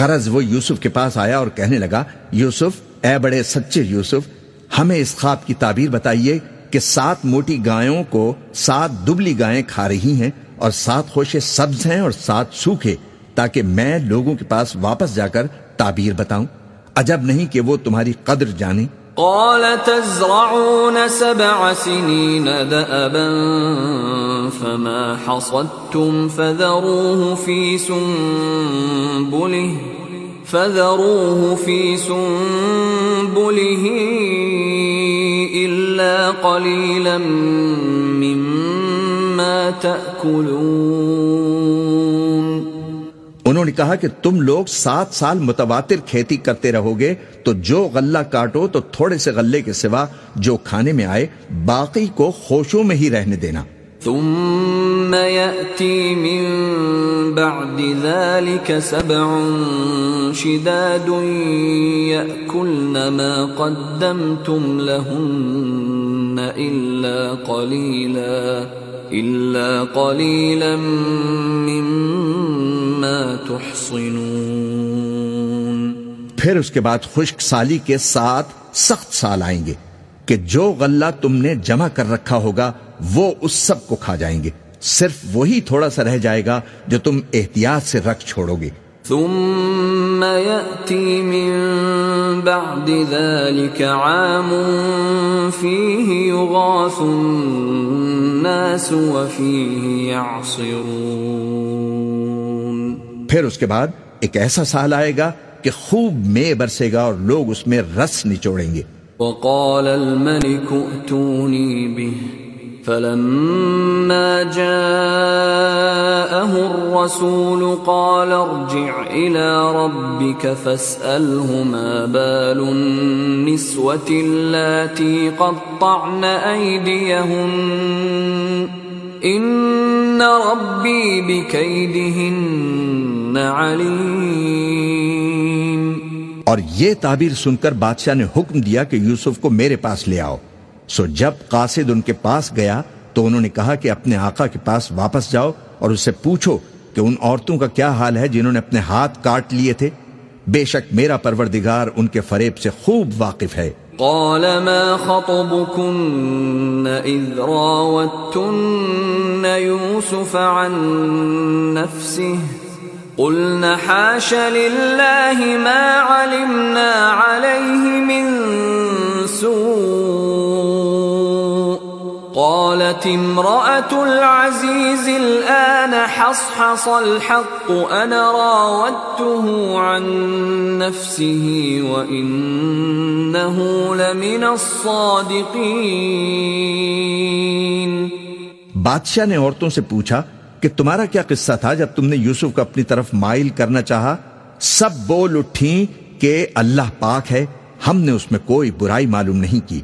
Speaker 1: غرض وہ یوسف کے پاس آیا اور کہنے لگا، یوسف، اے بڑے سچے یوسف، ہمیں اس خواب کی تعبیر بتائیے کہ سات موٹی گایوں کو سات دبلی گائیں کھا رہی ہیں اور سات خوشے سبز ہیں اور سات سوکھے، تاکہ میں لوگوں کے پاس واپس جا کر تعبیر بتاؤں۔ عجب نہیں کہ وہ تمہاری قدر جانے
Speaker 2: قال تزرعون سبع سنين دأبا فما حصدتم فذروه في سنبله فذروه في سنبله إلا قليلا مما تأكلون
Speaker 1: انہوں نے کہا کہ تم لوگ سات سال متواتر کھیتی کرتے رہو گے، تو جو غلہ کاٹو تو تھوڑے سے غلے کے سوا جو کھانے میں آئے، باقی کو خوشوں میں ہی رہنے دینا۔
Speaker 2: ثم يأتي من بعد ذلك سبع شداد يأكلن ما قدمتم لهن إلا قليلا إلا قليلا مما تحصنون۔
Speaker 1: پھر اس کے بعد خشک سالی کے ساتھ سخت سال آئیں گے کہ جو غلہ تم نے جمع کر رکھا ہوگا وہ اس سب کو کھا جائیں گے۔ صرف وہی تھوڑا سا رہ جائے گا جو تم احتیاط سے رکھ چھوڑو گے۔
Speaker 2: ثم يأتي من بعد ذلك عام فيه يغاث الناس وفيه يعصرون۔
Speaker 1: پھر اس کے بعد ایک ایسا سال آئے گا کہ خوب میں برسے گا اور لوگ اس میں رس نچوڑیں گے۔
Speaker 2: وقال الملك ائتوني به، فلما جاءه الرسول قال ارجع إلى ربك فاسأله ما بال النسوة اللاتي قطعن أيديهن. ان ربی بکیدہن علیم
Speaker 1: اور یہ تعبیر سن کر بادشاہ نے حکم دیا کہ یوسف کو میرے پاس لے آؤ۔ سو جب قاصد ان کے پاس گیا تو انہوں نے کہا کہ اپنے آقا کے پاس واپس جاؤ اور اس سے پوچھو کہ ان عورتوں کا کیا حال ہے جنہوں نے اپنے ہاتھ کاٹ لیے تھے۔ بے شک میرا پروردگار ان کے فریب سے خوب واقف ہے۔
Speaker 2: قال ما خطبكن إذ راوتن يوسف عن نفسه؟ قلنا حاش لله ما علمنا عليه من سوء. قالت امرأة العزيز الآن حصحص الحق، أنا راودته عن نفسه وإنه لمن الصادقين.
Speaker 1: بادشاہ نے عورتوں سے پوچھا کہ تمہارا کیا قصہ تھا جب تم نے یوسف کو اپنی طرف مائل کرنا چاہا؟ سب بول اٹھیں کہ اللہ پاک ہے، ہم نے اس میں کوئی برائی معلوم نہیں کی۔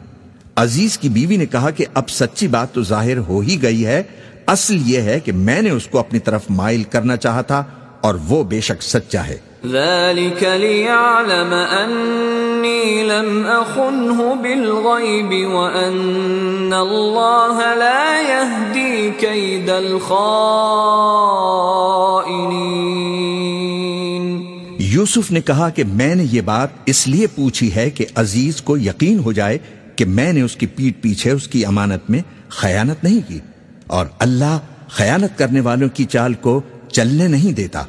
Speaker 1: عزیز کی بیوی نے کہا کہ اب سچی بات تو ظاہر ہو ہی گئی ہے اصل یہ ہے کہ میں نے اس کو اپنی طرف مائل کرنا چاہا تھا اور وہ بے شک سچا ہے۔
Speaker 2: ذلك ليعلم أني لم أخنه بالغيب وأن الله لا يهدي كيد الخائنين۔
Speaker 1: یوسف نے کہا کہ میں نے یہ بات اس لیے پوچھی ہے کہ عزیز کو یقین ہو جائے کہ میں نے اس کی پیٹ پیچھے اس کی امانت میں خیانت نہیں کی اور اللہ خیانت کرنے والوں کی چال کو چلنے نہیں دیتا۔